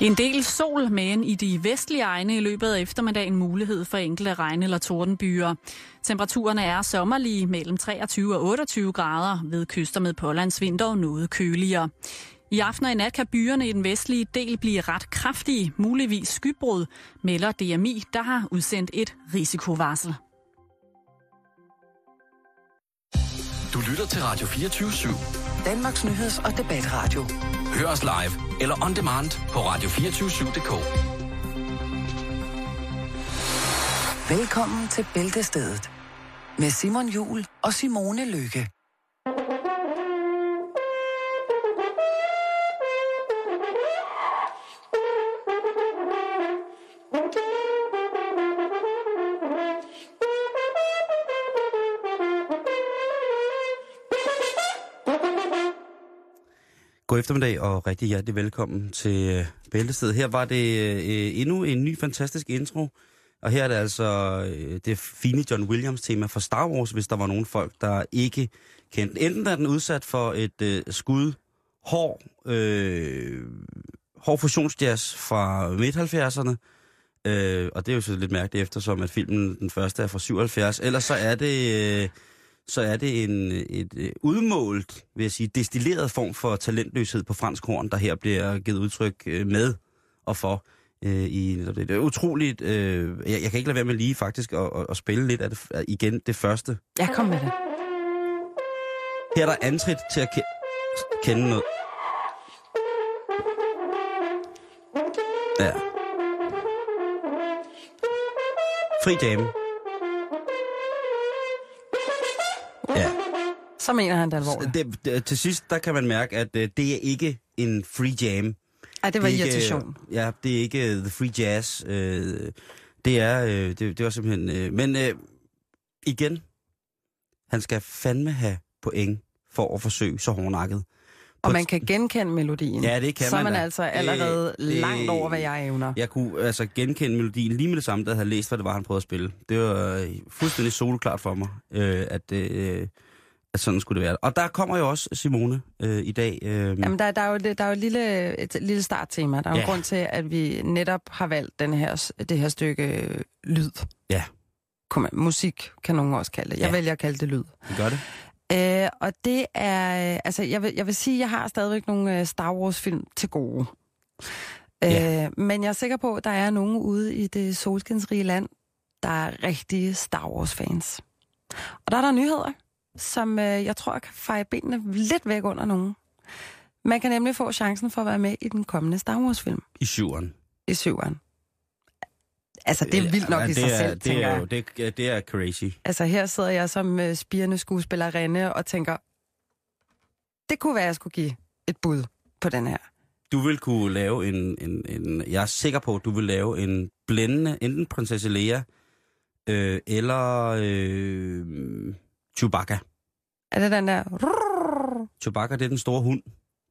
En del sol, men i de vestlige egne i løbet af eftermiddagen mulighed for enkelte regn- eller tordenbyer. Temperaturerne er sommerlige mellem 23 og 28 grader ved kyster med pålandsvinter og noget køligere. I aften og i nat kan byerne i den vestlige del blive ret kraftige, muligvis skybrud, melder DMI, der har udsendt et risikovarsel. Du lytter til Radio 24 /7. Danmarks Nyheds- og Debatradio. Hør os live eller on demand på radio247.dk. Velkommen til Bæltestedet med Simon Jul og Simone Lykke. God eftermiddag og rigtig hjertelig velkommen til øh, Bæltestedet. Her var det øh, øh, endnu en ny fantastisk intro, og her er det altså øh, det fine John Williams tema fra Star Wars, hvis der var nogen folk, der ikke kendte. Enten er den udsat for et øh, skud hård, øh, hård fusionsjazz fra midt-70'erne, øh, og det er jo så lidt mærkeligt eftersom, at filmen den første er fra 77, ellers så er det... Øh, så er det en et, et udmålt, vil jeg sige, destilleret form for talentløshed på fransk horn, der her bliver givet udtryk øh, med og for. Øh, i, det er utroligt, øh, jeg, jeg kan ikke lade være med lige faktisk at, at, at spille lidt af det, igen det første. Ja, kom med det. Her er der antrit til at ke- kende noget. Ja. Fri jam. Så mener han det alvorligt. Det, det, til sidst, der kan man mærke, at uh, det er ikke en free jam. Ej, det var det irritation. Ikke, ja, det er ikke uh, the free jazz. Uh, det er, uh, det, det var simpelthen... Uh, men uh, igen, han skal fandme have point for at forsøge så hårdnakket. Og man kan genkende melodien. Ja, det kan så man er man da. altså allerede det- langt over, hvad jeg evner. Jeg kunne altså genkende melodien lige med det samme, da jeg havde læst, hvad det var, han prøvede at spille. Det var øh, fuldstændig solklart for mig, øh, at, øh, at sådan skulle det være. Og der kommer jo også Simone øh, i dag. Øh, Jamen, der, der er jo, det- der er jo et lille, et lille starttema. Der er jo Ja. en grund til, at vi netop har valgt den her, det her stykke øh, lyd. Ja. Man, musik kan nogen også kalde det. Jeg Ja. vælger at kalde det lyd. Vi gør det. Øh, og det er, altså jeg vil, jeg vil sige, at jeg har stadigvæk nogle øh, Star Wars-film til gode. Ja. Øh, men jeg er sikker på, at der er nogen ude i det solskinsrige land, der er rigtige Star Wars-fans. Og der er der nyheder, som øh, jeg tror kan feje benene lidt væk under nogen. Man kan nemlig få chancen for at være med i den kommende Star Wars-film I syveren. i syveren. Altså, det er vildt nok Ja, i sig er, selv, det tænker er, jeg. jo, det, det er crazy. Altså her sidder jeg som øh, spirende skuespillerinde og tænker, det kunne være, at jeg skulle give et bud på den her. Du vil kunne lave en, en, en... Jeg er sikker på, at du vil lave en blændende, enten prinsesse Leia, øh, eller øh, Chewbacca. Er det den der... Chewbacca, det er den store hund.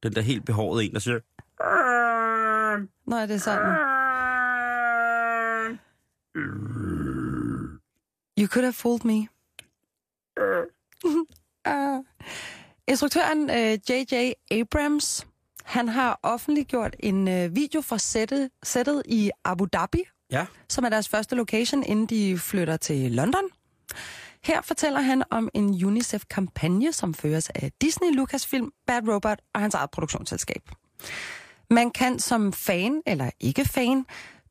Den der helt behårede en, der siger... Nå, er det sådan? You could have fooled me. uh, instruktøren uh, J.J. Abrams, han har offentliggjort en uh, video fra sættet, sættet i Abu Dhabi, Ja. som er deres første location, inden de flytter til London. Her fortæller han om en UNICEF-kampagne, som føres af Disney, Lucasfilm, Bad Robot og hans eget produktionsselskab. Man kan som fan eller ikke fan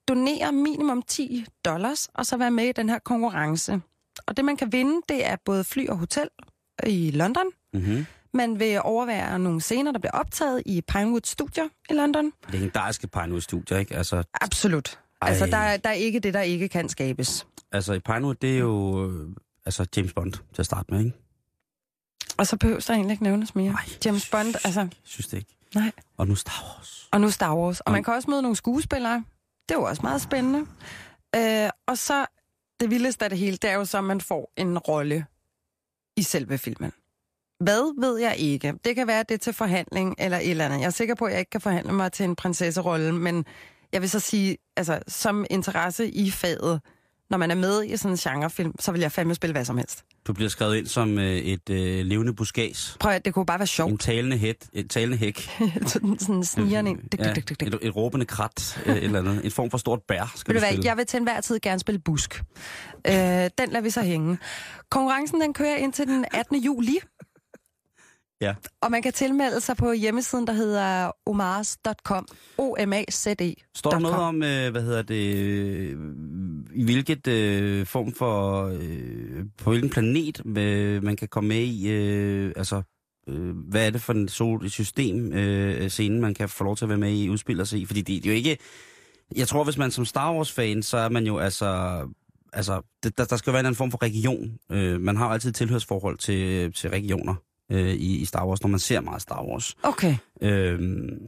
donere minimum 10 dollars og så være med i den her konkurrence. Og det man kan vinde, det er både fly og hotel i London. Mm-hmm. Man vil overvære nogle scener, der bliver optaget i Pinewood Studio i London. Legendariske Pinewood-studier, ikke? Altså, Absolut. Ej. Altså, der, er- der er ikke det, der ikke kan skabes. altså i Pinewood, det er jo øh, altså James Bond til at starte med, ikke? Og så behøver der egentlig ikke nævnes mere. Ej, James Bond, altså, Jeg synes det ikke. nej. Og nu Star Wars. Og nu Star Wars. Og Og- man kan også møde nogle skuespillere. Det er jo også meget spændende. Øh, og så, det vildeste af det hele, det er jo så, at man får en rolle i selve filmen. Hvad ved jeg ikke. Det kan være, at det er til forhandling eller et eller andet. Jeg er sikker på, at jeg ikke kan forhandle mig til en prinsesserolle, men jeg vil så sige, altså som interesse i faget, når man er med i sådan en genrefilm, så vil jeg fandme spille hvad som helst. Du bliver skrevet ind som øh, et øh, levende buskæs. Prøv at, det kunne bare være En sjovt. talende, hæt, et talende hæk. sådan sådan snigerne ind. Ja, et, et råbende krat, øh, et eller andet. En form for stort bær, skal Ved du du hvad, jeg vil til enhver tid gerne spille busk. Øh, den lader vi så hænge. Konkurrencen den kører ind til den 18. juli, Ja. og man kan tilmelde sig på hjemmesiden, der hedder omars.com. O-M-A-Z-E. Står der noget om, øh, hvad hedder det, i hvilket øh, form for, øh, på hvilken planet øh, man kan komme med i, øh, altså, øh, hvad er det for en sol, et system, øh, scene, man kan få lov til at være med i, udspiller sig i? Fordi det, det er jo ikke, jeg tror, hvis man som Star Wars-fan, så er man jo altså, altså, det, der, der skal være en anden form for region. Øh, man har jo altid et tilhørsforhold til, til regioner øh, i, i Star Wars, når man ser meget Star Wars. Okay. Øhm,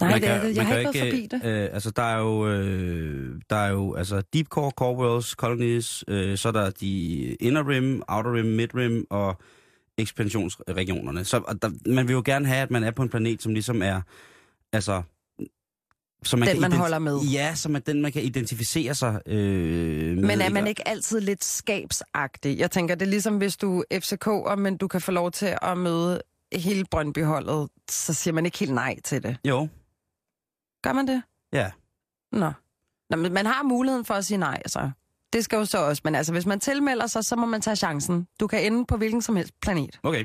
Nej, man det er det. Jeg man har ikke været forbi det. Øh, altså, der er jo, øh, der er jo altså Deep Core, Core Worlds, Colonies, øh, så er der de Inner Rim, Outer Rim, Mid Rim og ekspansionsregionerne. Så og der, man vil jo gerne have, at man er på en planet, som ligesom er, altså... Som Den, kan man holder med. Ja, som er den, man kan identificere sig øh, med. Men er man ikke altid lidt skabsagtig? Jeg tænker, det er ligesom hvis du er FCK'er, men du kan få lov til at møde hele Brøndby-holdet, så siger man ikke helt nej til det. Jo, Gør man det? ja. Nå. Nå men man har muligheden for at sige nej, så. Det skal jo så også, men altså, hvis man tilmelder sig, så må man tage chancen. Du kan ende på hvilken som helst planet. Okay.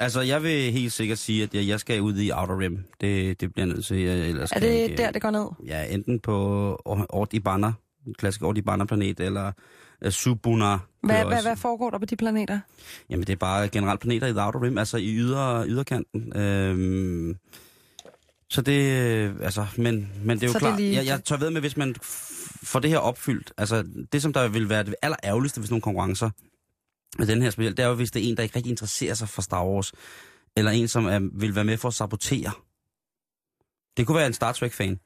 Altså, jeg vil helt sikkert sige, at jeg, jeg skal ud i Outer Rim. Det, det bliver nødt til. Jeg, ellers Er kan jeg det ikke, der, det går ned? Ja, enten på klassiske Ort i Banner-planet, eller uh, Subuna. Hvad, hvad, hvad foregår der på de planeter? Jamen, det er bare generelt planeter i The Outer Rim, altså i yder, yderkanten. Øhm, så det, øh, altså, men, men det er jo Så klart, lige- jeg, jeg tør ved med, hvis man får det her opfyldt, altså det, som der vil være det aller ærgerligste ved sådan nogle konkurrencer, med den her specielt, det er jo, hvis det er en, der ikke rigtig interesserer sig for Star Wars, eller en, som er, vil være med for at sabotere. Det kunne være en Star Trek-fan.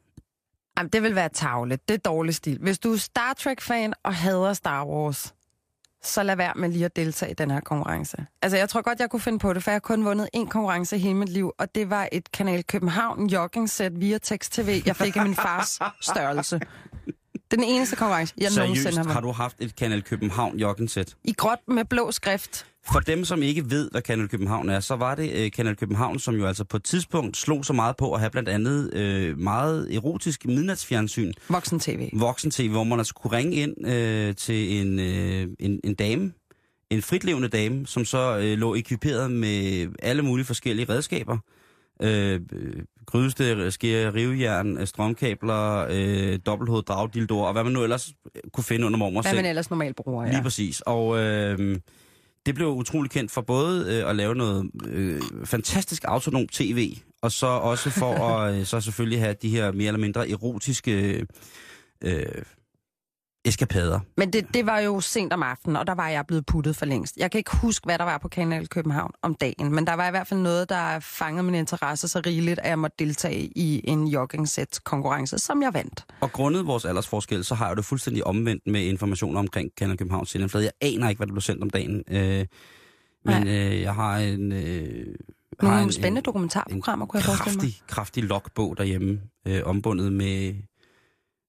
Jamen, det vil være tavlet. Det er dårlig stil. Hvis du er Star Trek-fan og hader Star Wars, så lad være med lige at deltage i den her konkurrence. Altså, jeg tror godt, jeg kunne finde på det, for jeg har kun vundet én konkurrence i hele mit liv, og det var et Kanal København jogging-sæt via tekst-tv, jeg fik af min fars størrelse. Den eneste konkurrence, jeg nogensinde Seriøst, har har vundet. du haft et Kanal København joggensæt? I gråt med blå skrift. For dem, som ikke ved, hvad Kanal København er, så var det øh, Kanal København, som jo altså på et tidspunkt slog så meget på at have blandt andet øh, meget erotisk midnatsfjernsyn, Voksen-tv. voksen-tv, hvor man altså kunne ringe ind øh, til en, øh, en, en dame, en fritlevende dame, som så øh, lå ekviperet med alle mulige forskellige redskaber. Øh, grydeste, skære, rivejern, øh, strømkabler, øh, dobbelthoved, dragdildoer, og hvad man nu ellers kunne finde under mormors Hvad man ellers normalt bruger, Lige ja. præcis. Og øh, det blev utrolig kendt for både øh, at lave noget øh, fantastisk autonom tv, og så også for at øh, så selvfølgelig have de her mere eller mindre erotiske øh, eskapader. Men det, det var jo sent om aftenen, og der var jeg blevet puttet for længst. Jeg kan ikke huske, hvad der var på Kanal København om dagen, men der var i hvert fald noget, der fangede min interesse så rigeligt, at jeg måtte deltage i en jogging-sæt konkurrence, som jeg vandt. Og grundet vores aldersforskel, så har jeg det fuldstændig omvendt med informationer omkring Kanal Københavns sendeflade. Jeg aner ikke, hvad der blev sendt om dagen. Øh, men øh, jeg har en... Øh, har Nogle en, spændende en, dokumentarprogrammer, kunne jeg forestille mig. kraftig, kraftig logbog derhjemme, øh, ombundet med,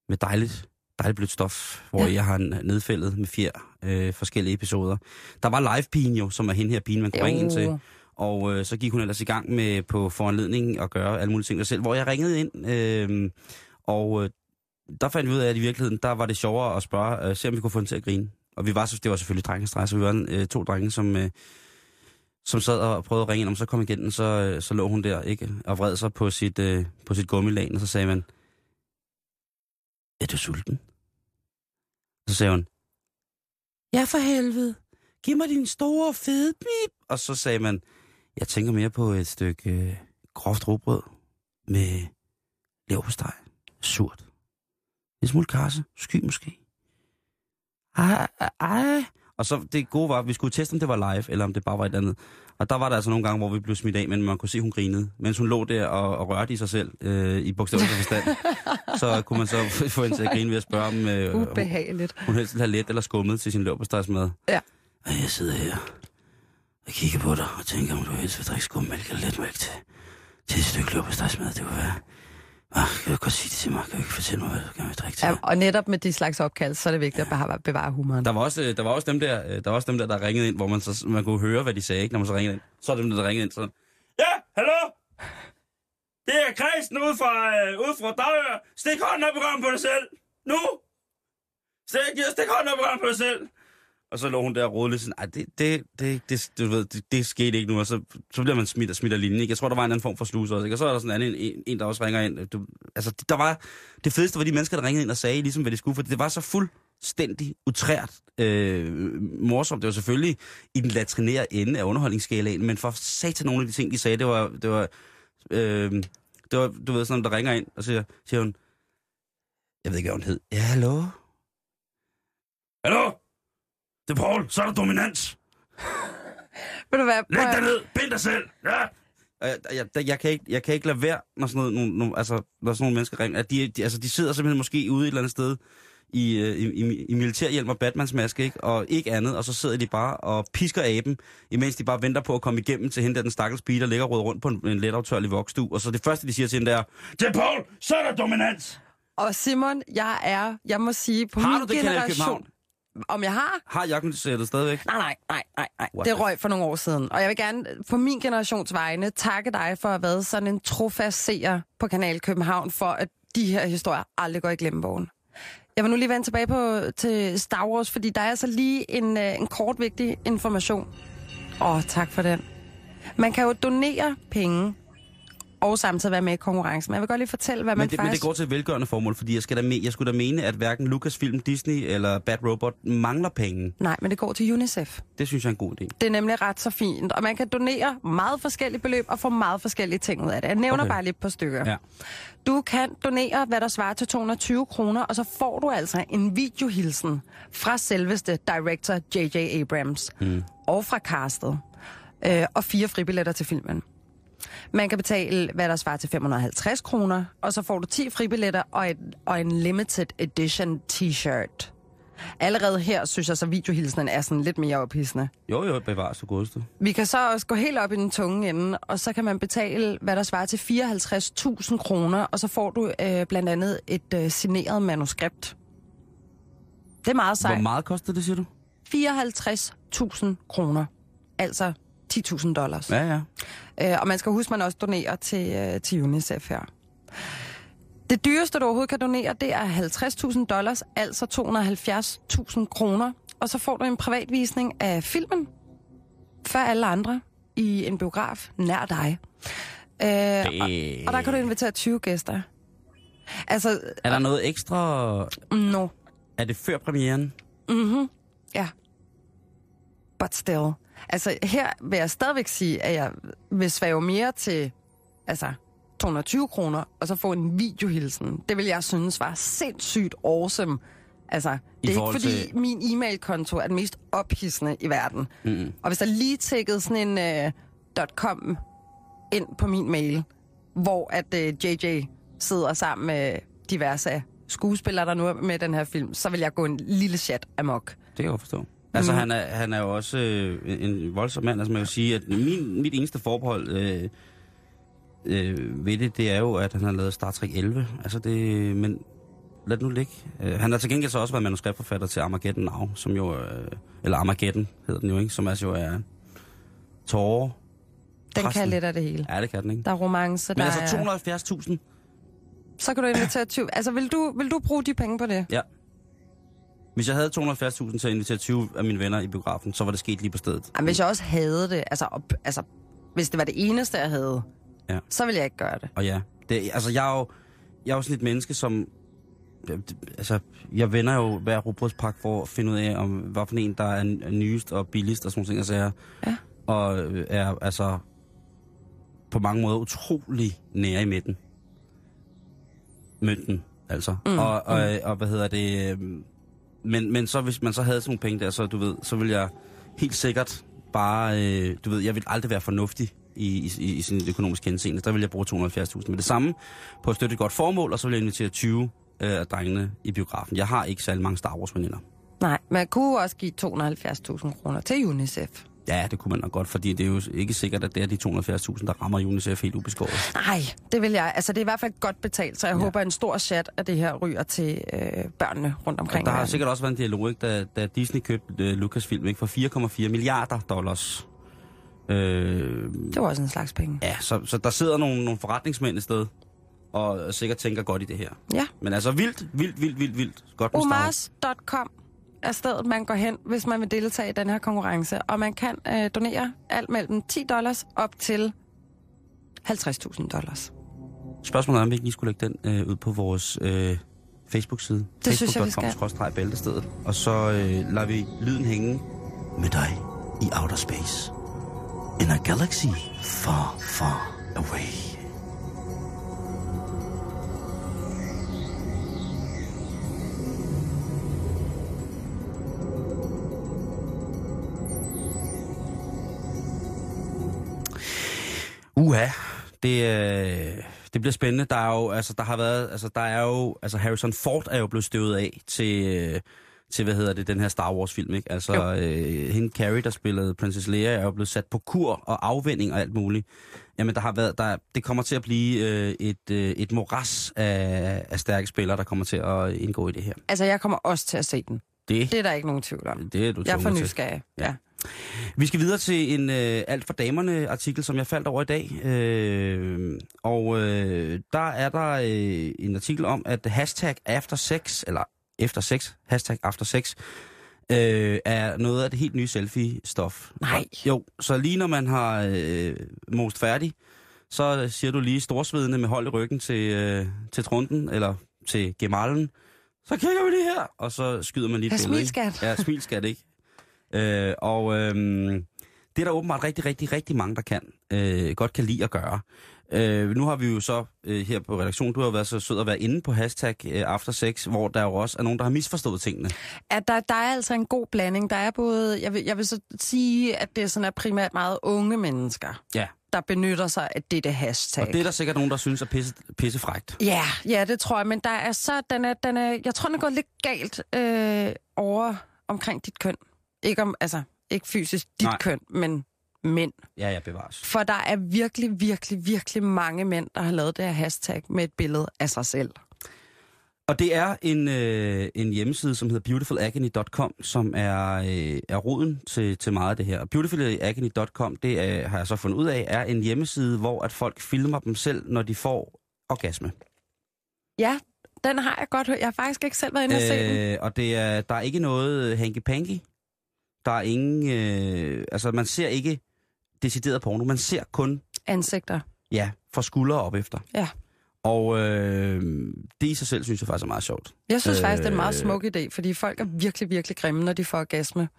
med dejligt, dejligt blødt stof, hvor Ja. jeg har nedfældet med fjer øh, forskellige episoder. Der var live-pigen jo, som er hende her pigen, man kunne ringe ind til. Og øh, så gik hun ellers i gang med på foranledning at gøre alle mulige ting der selv, hvor jeg ringede ind, øh, og øh, der fandt vi ud af, at i virkeligheden, der var det sjovere at spørge, øh, se om vi kunne få hende til at grine. Og vi var, så- det var selvfølgelig drengestrej, så vi var øh, to drenge, som, øh, som sad og prøvede at ringe ind, om så kom igen, så, øh, så lå hun der, ikke, og vred sig på sit, øh, på sit gummilagen, og så sagde man, er du sulten? Så sagde hun, ja for helvede, giv mig din store fede bip. Og så sagde man, jeg tænker mere på et stykke øh, groft rugbrød med leverpostej, surt. En smule karse, sky måske. Ej, ej. Og så det gode var, at vi skulle teste, om det var live, eller om det bare var et andet. Og der var der altså nogle gange, hvor vi blev smidt af, men man kunne se, hun grinede. Mens hun lå der og, og rørte i sig selv, øh, i bogstavelig forstand, så kunne man så få hende til at grine ved at spørge, om øh, hun, Ubehageligt. hun helst ville have let eller skummet til sin leverpostejsmad. Ja. Og jeg sidder her og kigger på dig og tænker, om du helst vil drikke skummælk eller letmælk til, til et stykke leverpostejsmad. Det kunne være Ah, kan du godt sige det til mig? Kan du ikke fortælle mig, hvad du gerne vil drikke til? Ja, og netop med de slags opkald, så er det vigtigt at bevare, bevare humoren. Der var også, øh, der var også dem der, øh, der var også dem der, der ringede ind, hvor man, så, man kunne høre, hvad de sagde, ikke, når man så ringede ind. Så er dem der, der ringede ind sådan. Ja, hallo? Det er Kristen ude fra, øh, ude fra Dagør. Stik hånden op i røven på dig selv. Nu! Stik, stik hånden op i røven på dig selv. Og så lå hun der og rodede lidt sådan, Ej, det, det, det, det, du ved, det, det skete ikke nu, og så, så bliver man smidt og smidt af linjen. Ikke? Jeg tror, der var en anden form for sluse også. Ikke? Og så er der sådan en, anden, en, en, der også ringer ind. Du, altså, der var, det fedeste var de mennesker, der ringede ind og sagde, ligesom hvad de skulle, for det var så fuldstændig utrært øh, morsomt. Det var selvfølgelig i den latrinære ende af underholdningsskalaen, men for sat til nogle af de ting, de sagde, det var, det var, øh, det var du ved, sådan, der ringer ind og siger, siger hun, jeg ved ikke, hvad hun hed. Ja, hallo? Hallo? Det er Paul, så er der dominans. Ved du hvad? Læg dig ned, bind dig selv. Ja. Jeg, jeg, jeg, kan ikke, jeg kan ikke lade være, når sådan, noget, nogle, nogle, altså, når sådan nogle mennesker ringer. At de, de, altså, de sidder simpelthen måske ude et eller andet sted i, øh, i, i, i militærhjelm og Batmans maske, ikke? og ikke andet, og så sidder de bare og pisker aben, imens de bare venter på at komme igennem til hende der den stakkels pige, der ligger og rød rundt på en, en letaftørlig vokstue. Og så det første, de siger til hende, der er, det er Paul, så er der dominans. Og Simon, jeg er, jeg må sige, på Har min du det, generation... Om jeg har? Har jakkensættet stadigvæk? Nej, nej, nej, nej, nej. What Det røg for nogle år siden. Og jeg vil gerne på min generations vegne takke dig for at været sådan en trofast seer på Kanal København, for at de her historier aldrig går i glemmebogen. Jeg vil nu lige vende tilbage på, til Star Wars, fordi der er så lige en, øh, en kort vigtig information. Åh, oh, tak for den. Man kan jo donere penge og samtidig være med i konkurrencen. Men jeg vil godt lige fortælle, hvad man Men det, men faktisk... det går til velgørende formål, fordi jeg, skal da me, jeg skulle da mene, at hverken Lucasfilm, Disney eller Bad Robot mangler penge. Nej, men det går til UNICEF. Det synes jeg er en god idé. Det er nemlig ret så fint, og man kan donere meget forskellige beløb og få meget forskellige ting ud af det. Jeg nævner okay. bare lidt på stykker. Ja. Du kan donere, hvad der svarer til 220 kroner, og så får du altså en videohilsen fra selveste director J.J. Abrams mm. og fra castet, øh, og fire fribilletter til filmen. Man kan betale, hvad der svarer til 550 kroner, og så får du 10 fribilletter og, et, og en limited edition t-shirt. Allerede her synes jeg så, at videohilsenen er sådan lidt mere ophidsende. Jo, jo, bevares du godeste. Vi kan så også gå helt op i den tunge ende, og så kan man betale, hvad der svarer til 54.000 kroner, og så får du øh, blandt andet et øh, signeret manuskript. Det er meget Hvor sejt. meget koster det, siger du? 54.000 kroner. Altså 10.000 dollars. Ja, ja. Øh, og man skal huske, at man også donerer til, øh, til UNICEF her. Det dyreste, du overhovedet kan donere, det er 50.000 dollars, altså 270.000 kroner. Og så får du en privatvisning af filmen, før alle andre, i en biograf nær dig. Øh, og, og der kan du invitere 20 gæster. Altså, Er der noget ekstra... no. Er det før premieren? Mhm. Ja. But still. Altså, her vil jeg stadigvæk sige, at jeg vil svæve mere til, altså, 220 kroner, og så få en videohilsen. Det vil jeg synes var sindssygt awesome. Altså, det er ikke fordi til- min e-mail-konto er den mest ophidsende i verden. Mm-mm. Og hvis der lige tækkede sådan en uh, .com ind på min mail, hvor at uh, JJ sidder sammen med diverse skuespillere, der nu er med den her film, så vil jeg gå en lille chat amok. Det kan jeg forstå. Altså, Mhm. han, er, han er jo også øh, en voldsom mand. Altså, man vil sige, at min, mit eneste forbehold øh, øh, ved det, det er jo, at han har lavet Star Trek 11. Altså, det... Men lad det nu ligge. Øh, han har til gengæld så også været manuskriptforfatter til Armageddon Now, som jo... Øh, eller Armageddon hedder den jo, ikke? Som altså jo er tårer. Den Præsten. kan lidt af det hele. Ja, det kan den, ikke? Der er romance, Men der altså er... 270.000? Så kan du invitere 20... Altså, vil du, vil du bruge de penge på det? Ja. Hvis jeg havde 270.000 til at invitere 20 af mine venner i biografen, så var det sket lige på stedet. Jamen, hvis jeg også havde det, altså, op, altså hvis det var det eneste, jeg havde, Ja. så ville jeg ikke gøre det. Og ja, det, altså jeg er jo, jeg er jo sådan et menneske, som... Altså, jeg vender jo hver robotspakke for at finde ud af, om hvad for en, der er nyest og billigst og sådan nogle ting. Altså, jeg, Ja. Og øh, er altså på mange måder utrolig nære i midten. Mønten, altså. Mm, og, og, mm. og, hvad hedder det... Men, men så hvis man så havde sådan nogle penge der, så du ved, så vil jeg helt sikkert bare... Øh, du ved, jeg ville aldrig være fornuftig i, i, i, i sin økonomiske henseende. Der ville jeg bruge 270.000 med det samme på at støtte et godt formål, og så ville jeg invitere 20 øh, af drengene i biografen. Jeg har ikke særlig mange Star Wars-veninder. Nej, man kunne også give 270.000 kroner til UNICEF. Ja, det kunne man nok godt, fordi det er jo ikke sikkert, at det er de 270.000, der rammer UNICEF helt ubeskåret. Nej, det vil jeg. Altså, det er i hvert fald godt betalt, så jeg Ja. håber, en stor chat af det her ryger til øh, børnene rundt omkring. Og der har sikkert også været en dialog, ikke, da, da Disney købte uh, Lucasfilm ikke, for 4,4 milliarder dollars. Øh, Det var også en slags penge. ja, så, så der sidder nogle, nogle forretningsmænd et sted, og sikkert tænker godt i det her. Ja. Men altså vildt, vildt, vildt, vildt, vildt godt med. Omars.com er stedet, man går hen, hvis man vil deltage i den her konkurrence. Og man kan øh, donere alt mellem 10 dollars op til 50.000 dollars. Spørgsmålet er, om vi ikke lige skulle lægge den øh, ud på vores øh, Facebook-side. Det synes jeg, vi skal. Bæltestedet. Og så øh, lader vi lyden hænge med dig i outer space. In a galaxy far, far away. Uha, det, øh, det bliver spændende. Der er jo, altså, der har været, altså, der er jo, altså, Harrison Ford er jo blevet støvet af til, øh, til, hvad hedder det, den her Star Wars film, ikke? Altså, øh, hende Carrie, der spillede Princess Leia, er jo blevet sat på kur og afvending og alt muligt. Jamen, der har været, der, det kommer til at blive øh, et, øh, et moras af, af stærke spillere, der kommer til at indgå i det her. Altså, jeg kommer også til at se den. Det, Det er der ikke nogen tvivl om. det er du Jeg er for nysgerrig. Ja. Vi skal videre til en øh, alt for damerne artikel, som jeg faldt over i dag. Øh, og øh, der er der øh, en artikel om, at hashtag after sex, eller efter sex, hashtag after sex, øh, er noget af det helt nye selfie-stof. Nej. Jo, så lige når man har øh, most færdig, så siger du lige storsvedende med hold i ryggen til, øh, til trunden, eller til gemalen. Så kigger vi lige her, og så skyder man lige et Ja, billede. smil, ikke? Ja, smil skat, ikke? Øh, og øh, det er der åbenbart rigtig, rigtig, rigtig mange, der kan. Øh, godt kan lide at gøre. Øh, nu har vi jo så øh, her på redaktionen, du har været så sød at være inde på hashtag øh, after sex, hvor der jo også er nogen, der har misforstået tingene. At der, der er altså en god blanding. Der er både, jeg vil, jeg vil så sige, at det er sådan er primært meget unge mennesker, Ja, der benytter sig af dette hashtag. og det er der sikkert nogen, der synes er pisse, pissefrægt. Ja, ja, det tror jeg, men der er så, den er, den er, jeg tror, den er gået lidt galt øh, over omkring dit køn. Ikke om, altså, ikke fysisk dit Nej. Køn, men mænd. Ja, ja, bevares. For der er virkelig, virkelig, virkelig mange mænd, der har lavet det her hashtag med et billede af sig selv. Og det er en, øh, en hjemmeside, som hedder beautifulagony.com, som er, øh, er roden til, til meget af det her. Beautifulagony.com, det er, har jeg så fundet ud af, er en hjemmeside, hvor at folk filmer dem selv, når de får orgasme. Ja, den har jeg godt hørt. Jeg har faktisk ikke selv været inde og se den. Øh, og det er, der er ikke noget hanky-panky. Der er ingen... Øh, altså, man ser ikke decideret porno. Man ser kun, Ansigter. ja, fra skuldre op efter. Ja. Og øh, det i sig selv, synes jeg faktisk er meget sjovt. Jeg synes øh... faktisk, det er en meget smuk idé, fordi folk er virkelig, virkelig grimme, når de får orgasme.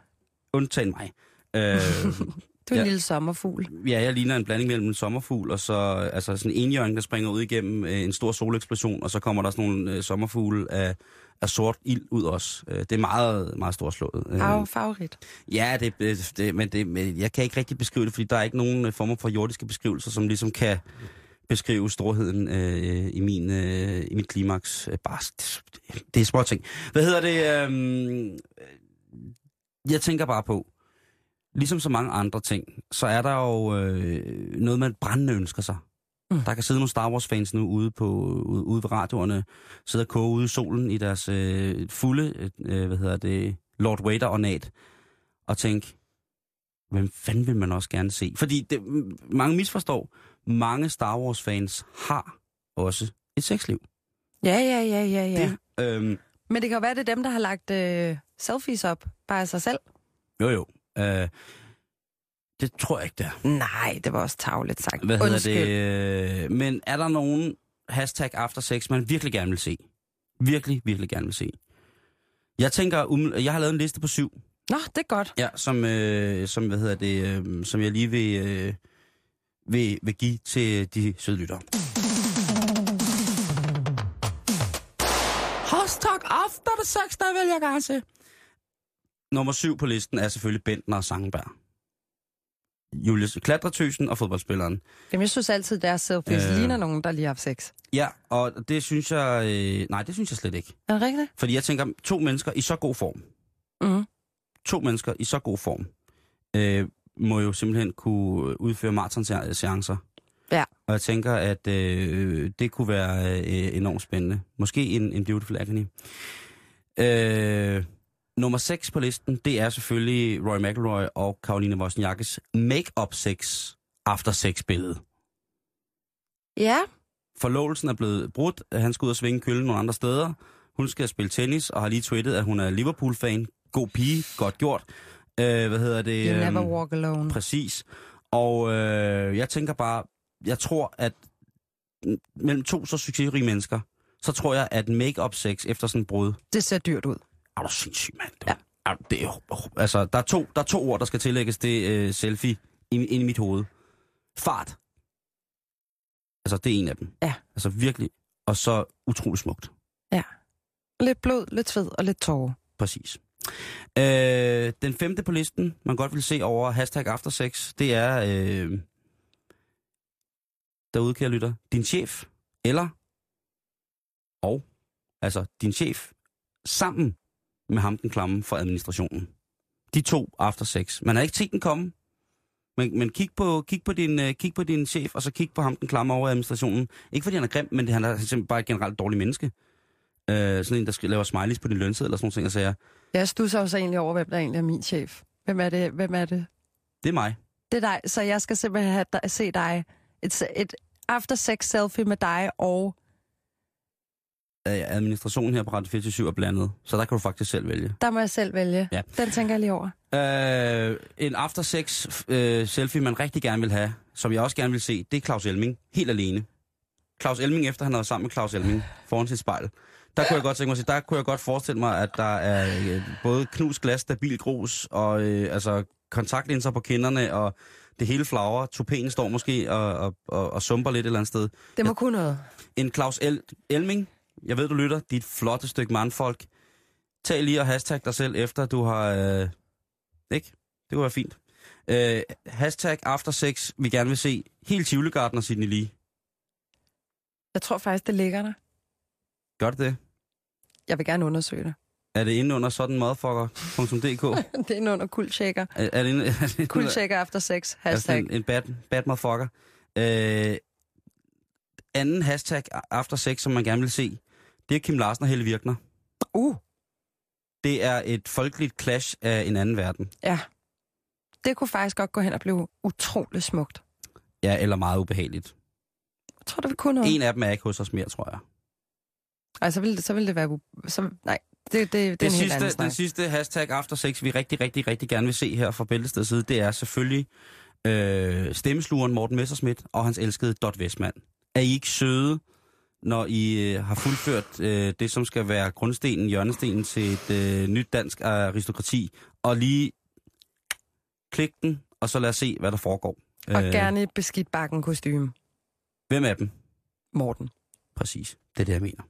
Undtagen mig. Øh, Du er Ja. en lille sommerfugl. ja, jeg ligner en blanding mellem en sommerfugl og så altså sådan en enhjørning, der springer ud igennem øh, en stor soleksplosion, og så kommer der sådan nogle øh, sommerfugle af, af sort ild ud også. Øh, det er meget, meget storslået. Øh, Farve, favorit. Ja, det, det, det, men, det, jeg kan ikke rigtig beskrive det, fordi der er ikke nogen øh, former for jordiske beskrivelser, som ligesom kan beskrive storheden øh, i, min, øh, i mit klimaks. Øh, bare, det, det er små ting. Hvad hedder det? Øh, jeg tænker bare på, ligesom så mange andre ting, så er der jo øh, noget, man brændende ønsker sig. Mm. Der kan sidde nogle Star Wars-fans nu ude, på, ude, ude ved radioerne, sidde og koge ude i solen i deres øh, fulde, øh, hvad hedder det, Lord Vader-ornat, og tænke, hvem fanden vil man også gerne se? Fordi det, mange misforstår, mange Star Wars-fans har også et sexliv. Ja, ja, ja, ja, ja. Det, øhm, Men det kan jo være, det er dem, der har lagt øh, selfies op bare af sig selv. jo, jo. Øh, det tror jeg ikke, det er. Nej, det var også tavligt sagt. Hvad hedder Undskyld. det? Øh, men er der nogen hashtag after sex, man virkelig gerne vil se? Virkelig, virkelig gerne vil se. Jeg tænker, um, jeg har lavet en liste på syv, Nå, det er godt. ja, som, øh, som, hvad hedder det, øh, som jeg lige vil, øh, vil, vil give til de søde lyttere. Hashtag after the sex, der vil jeg gerne se. Nummer syv på listen er selvfølgelig Bentner og Sangenberg. Julius Klatretøsen og fodboldspilleren. Jamen, jeg synes altid, deres selfies Øh. ligner nogen, der lige har haft sex. Ja, og det synes jeg... Øh, nej, det synes jeg slet ikke. Er det rigtigt? Fordi jeg tænker, to mennesker i så god form. Mm. To mennesker i så god form. Øh, må jo simpelthen kunne udføre maratonseancer. Ja. Og jeg tænker, at øh, det kunne være øh, enormt spændende. Måske en, en Beautiful Agony. Øh, nummer 6 på listen, det er selvfølgelig Roy McIlroy og Karoline Wozniakis make-up sex after sex billede. Ja, Forlovelsen er blevet brudt. Han skal ud og svinge køllen nogle andre steder. Hun skal spille tennis og har lige tweetet, at hun er Liverpool-fan. God pige, godt gjort. Øh, hvad hedder det? you never Øhm, walk alone. Præcis. Og øh, jeg tænker bare, jeg tror, at mellem to så succesrige mennesker, så tror jeg, at make-up sex efter sådan en brud, Det ser dyrt ud. er du sindssyg, mand. Ja. Er, det altså, der er, to, der er to ord, der skal tillægges det øh, selfie ind, ind i mit hoved. Fart. Altså, det er en af dem. Ja. Altså, virkelig. Og så utrolig smukt. Lidt blod, lidt sved og lidt tårer. Præcis. Øh, den femte på listen, man godt vil se over hashtag after sex, det er, øh, derude kære lytter, din chef, eller, og, altså din chef, sammen med ham den klamme for administrationen. De to after sex. Man har ikke set den komme, men, men kig, på, kig, på din, øh, kig på din chef, og så kig på ham den klamme over administrationen. Ikke fordi han er grim, men det, han er simpelthen bare et generelt dårligt menneske. Øh, sådan en, der skal lave smileys på din lønseddel eller sådan nogle ting, og sager. Jeg stusser også egentlig over, hvem der egentlig er min chef. Hvem er det? Hvem er det? Det er mig. Det er dig. Så jeg skal simpelthen have dig, se dig. Et, et after sex selfie med dig og... Øh, Administrationen her på Radio 24 er blandet, så der kan du faktisk selv vælge. Der må jeg selv vælge. Ja. Den tænker jeg lige over. Øh, en after sex øh, selfie, man rigtig gerne vil have, som jeg også gerne vil se, det er Claus Elming, helt alene. Claus Elming, efter han havde været sammen med Claus Elming foran sit spejl. Der kunne jeg godt tænke mig at der kunne jeg godt forestille mig, at der er øh, både knus glas, stabil grus, og øh, altså kontaktlinser på kinderne, og det hele flagrer. Tupéen står måske og, og, og, og sumper lidt et eller andet sted. Det må kunne noget. En Claus El- Elming, jeg ved, du lytter, dit flotte stykke mandfolk. Tag lige og hashtag dig selv efter, du har... Øh, ikke? Det kunne være fint. Øh, hashtag after sex, vi gerne vil se. Helt Tivlegarden og Sidney Lee. Jeg tror faktisk, det ligger der. Gør det det? Jeg vil gerne undersøge det. Er det inde under sådan motherfucker.dk? det er inde under kuldshaker. er, er det inde, er det inde Kuldshaker after sex. Altså Hashtag. en, en bad, bad motherfucker. Øh, anden hashtag after sex, som man gerne vil se, det er Kim Larsen og Helle Virkner. Uh, Det er et folkeligt clash af en anden verden. ja. Det kunne faktisk godt gå hen og blive utrolig smukt. Ja, eller meget ubehageligt. Jeg tror, det vil kunne noget. En af dem er ikke hos os mere, tror jeg. Ej, så vil det, så vil det være... Så, nej, det, det, det er Den en helt anden sidste, snak. den sidste hashtag after sex, vi rigtig, rigtig, rigtig gerne vil se her fra Bæltesteds side, det er selvfølgelig øh, stemmesluren Morten Messerschmidt og hans elskede Dot Westman. Er I ikke søde, når I øh, har fuldført øh, det, som skal være grundstenen, hjørnestenen til et øh, nyt dansk aristokrati, og lige klik den, og så lad os se, hvad der foregår. Og gerne i beskidt bakken kostume. Hvem er dem? Morten. Præcis. Det er det, jeg mener.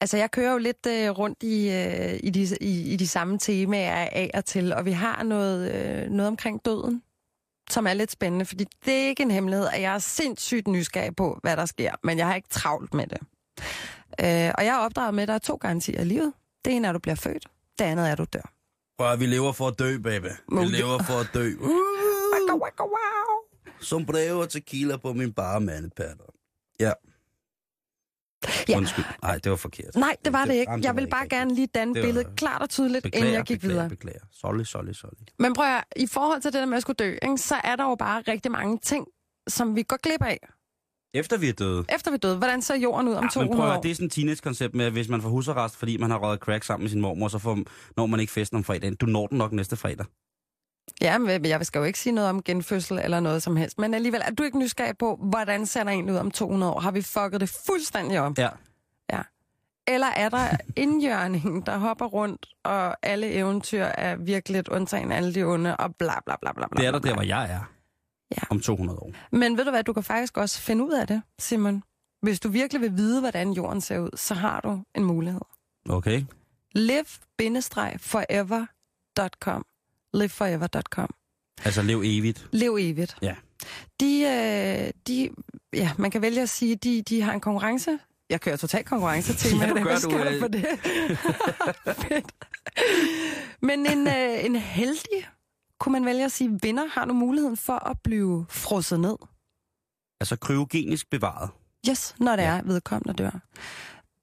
Altså, jeg kører jo lidt øh, rundt i, øh, i, de, i, i de samme temaer af og til, og vi har noget, øh, noget omkring døden, som er lidt spændende, fordi det er ikke en hemmelighed, at jeg er sindssygt nysgerrig på, hvad der sker, men jeg har ikke travlt med det. Øh, og jeg er opdraget med, at der er to garantier i livet. Det ene er, at du bliver født. Det andet er, at du dør. Prøv vi lever for at dø, baby. Vi lever for at dø. Wow. Som brev og tequila på min bare mandepatter. Ja. Ja. Undskyld. Nej, det var forkert. Nej, det var det ikke. Jamen, Jeg vil bare rigtigt. gerne lige danne Det var- billedet klart og tydeligt, Beklager, inden jeg gik beklager, videre. Beklager. Sorry, sorry, sorry. Men prøv at, i forhold til det der med at skulle dø, ikke, så er der jo bare rigtig mange ting, som vi går glip af, Efter vi er døde. efter vi er døde. Hvordan ser jorden ud om Ja, men 200 prøv år? det er sådan et teenage-koncept med, at hvis man får husarrest, fordi man har røget crack sammen med sin mormor, så får, når man ikke festen om fredagen. Du når den nok næste fredag. Ja, men jeg skal jo ikke sige noget om genfødsel eller noget som helst. Men alligevel, er du ikke nysgerrig på, hvordan ser der egentlig ud om 200 år? Har vi fucket det fuldstændig op? Ja. Eller er der indjørningen, der hopper rundt, og alle eventyr er virkelig undtagen alle de onde, og bla bla bla bla bla. Det er der bla, der, hvor jeg er. Ja. Om 200 år. Men ved du hvad, du kan faktisk også finde ud af det, Simon. Hvis du virkelig vil vide, hvordan jorden ser ud, så har du en mulighed. Okay. live-forever.com liveforever.com Altså lev evigt. Lev evigt. Ja. De, øh, de, ja, man kan vælge at sige, de, de har en konkurrence Jeg kører total konkurrence til Ja, det. du, Hvad øh. for det? Fedt. Men en, øh, en heldig, kunne man vælge at sige, vinder har nu muligheden for at blive frosset ned. Altså kryogenisk bevaret. Yes, når det ja. er vedkommende dør.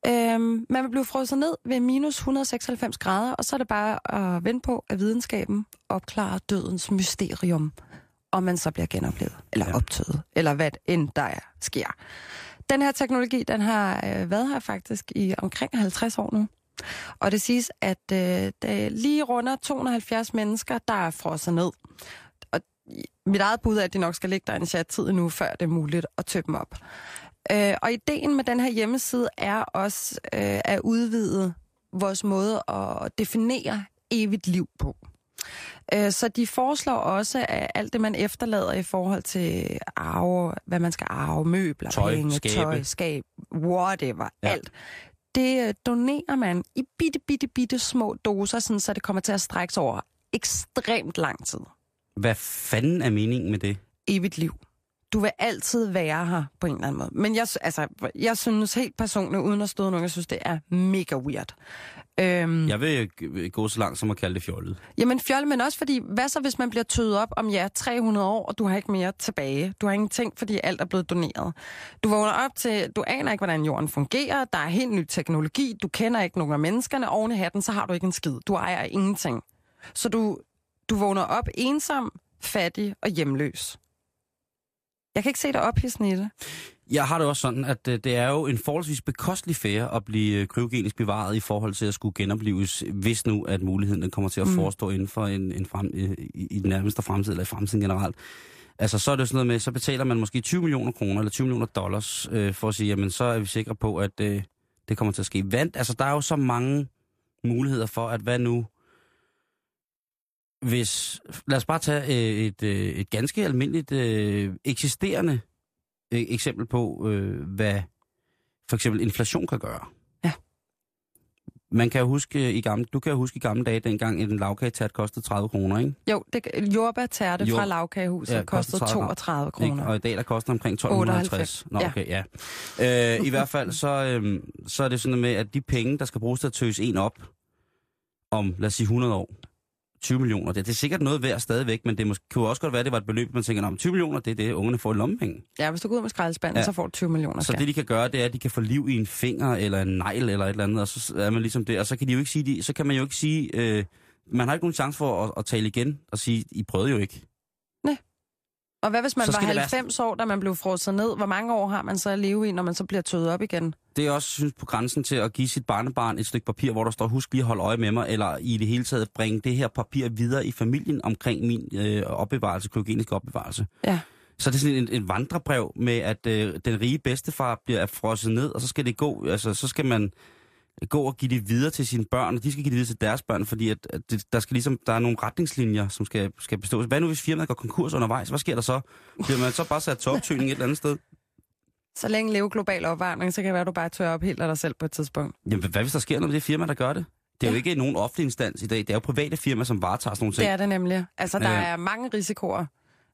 Øhm, man vil blive frosset ned ved minus 196 grader, og så er det bare at vente på, at videnskaben opklarer dødens mysterium, om man så bliver genoplevet, eller Ja. optøet, eller hvad end der er, sker. Den her teknologi, den har øh, været her faktisk i omkring 50 år nu. Og det siges, at øh, der er lige runder 270 mennesker, der er frosset ned. Og mit eget bud er, at de nok skal ligge der en chat tid nu, før det er muligt at tømme dem op. Øh, og ideen med den her hjemmeside er også øh, at udvide vores måde at definere evigt liv på. Øh, så de foreslår også, at alt det, man efterlader i forhold til arve, hvad man skal arve, møbler, Tøj, penge, skabe. tøj, skab, whatever, Ja. alt, det øh, donerer man i bitte, bitte, bitte små doser, sådan, så det kommer til at strække sig over ekstremt lang tid. Hvad fanden er meningen med det? Evigt liv. Du vil altid være her på en eller anden måde. Men jeg, altså, jeg synes helt personligt, uden at støde nogen, jeg synes, det er mega weird. Øhm, Jeg vil gå så langt som at kalde det fjollet. Jamen fjol, men også fordi, hvad så hvis man bliver tøet op om ja, 300 år, og du har ikke mere tilbage? Du har ingenting, fordi alt er blevet doneret. Du vågner op til, du aner ikke, hvordan jorden fungerer, der er helt ny teknologi, du kender ikke nogen af menneskerne, oven i hatten, så har du ikke en skid. Du ejer ingenting. Så du, du vågner op ensom, fattig og hjemløs. Jeg kan ikke se dig ophidsende i det. Jeg har det også sådan, at øh, det er jo en forholdsvis bekostelig fære at blive øh, kryogenisk bevaret i forhold til at skulle genopleves, hvis nu at muligheden den kommer til at Mm. forestå inden for en, en frem, øh, i, i den nærmeste fremtid, eller i fremtiden generelt. Altså, så er det sådan noget med, så betaler man måske 20 millioner kroner, eller 20 millioner dollars, øh, for at sige, jamen, så er vi sikre på, at øh, det kommer til at ske. Vand, altså, der er jo så mange muligheder for, at hvad nu, hvis, lad os bare tage øh, et, øh, et ganske almindeligt øh, eksisterende øh, eksempel på, øh, hvad for eksempel inflation kan gøre. Ja. Man kan jo huske i gamle, du kan jo huske i gamle dage, dengang en lavkagetært kostede 30 kroner, ikke? Jo, det, jordbærtærte Jord- fra lavkagehuset Ja, kostede kostede 30 32 Ikke? kroner. Og i dag, der koster omkring 1250. 98. Nå, Ja. okay, ja. Øh, I hvert fald, så, øh, så er det sådan noget med, at de penge, der skal bruges til at tøse en op om, lad os sige, 100 år, 20 millioner, det, det er sikkert noget værd stadigvæk, men det måske, kunne også godt være, at det var et beløb, man tænker, om 20 millioner, det er det, ungerne får i lommepenge. Ja, hvis du går ud med skraldespanden, Ja. så får du 20 millioner. Så skat. det, de kan gøre, det er, at de kan få liv i en finger, eller en negl, eller et eller andet, og så er man ligesom det. Og så kan, de jo ikke sige, de, så kan man jo ikke sige, øh, man har ikke nogen chance for at, at tale igen og sige, I prøvede jo ikke. Og hvad hvis man var skal det være 90 år, da man blev frosset ned? Hvor mange år har man så at leve i, når man så bliver tøet op igen? Det er også synes, på grænsen til at give sit barnebarn et stykke papir, hvor der står, husk lige at holde øje med mig, eller i det hele taget bringe det her papir videre i familien omkring min øh, opbevarelse, kryogeniske opbevarelse. Ja. Så det er sådan et, et vandrebrev med, at øh, den rige bedstefar bliver frosset ned, og så skal det gå, altså så skal man gå og give det videre til sine børn, og de skal give det videre til deres børn, fordi at, at det, der, skal ligesom, der er nogle retningslinjer, som skal, skal bestås. Hvad nu, hvis firmaet går konkurs undervejs? Hvad sker der så? Bliver man så bare sat til optøning et eller andet sted? Så længe leve global opvarmning, så kan det være, at du bare tør op helt af dig selv på et tidspunkt. Jamen, hvad hvis der sker noget med det firma, der gør det? Det er jo Ja. ikke nogen offentlig instans i dag. Det er jo private firmaer, som varetager sådan nogle ting. Det er det nemlig. Altså, der Ja. er mange risikoer,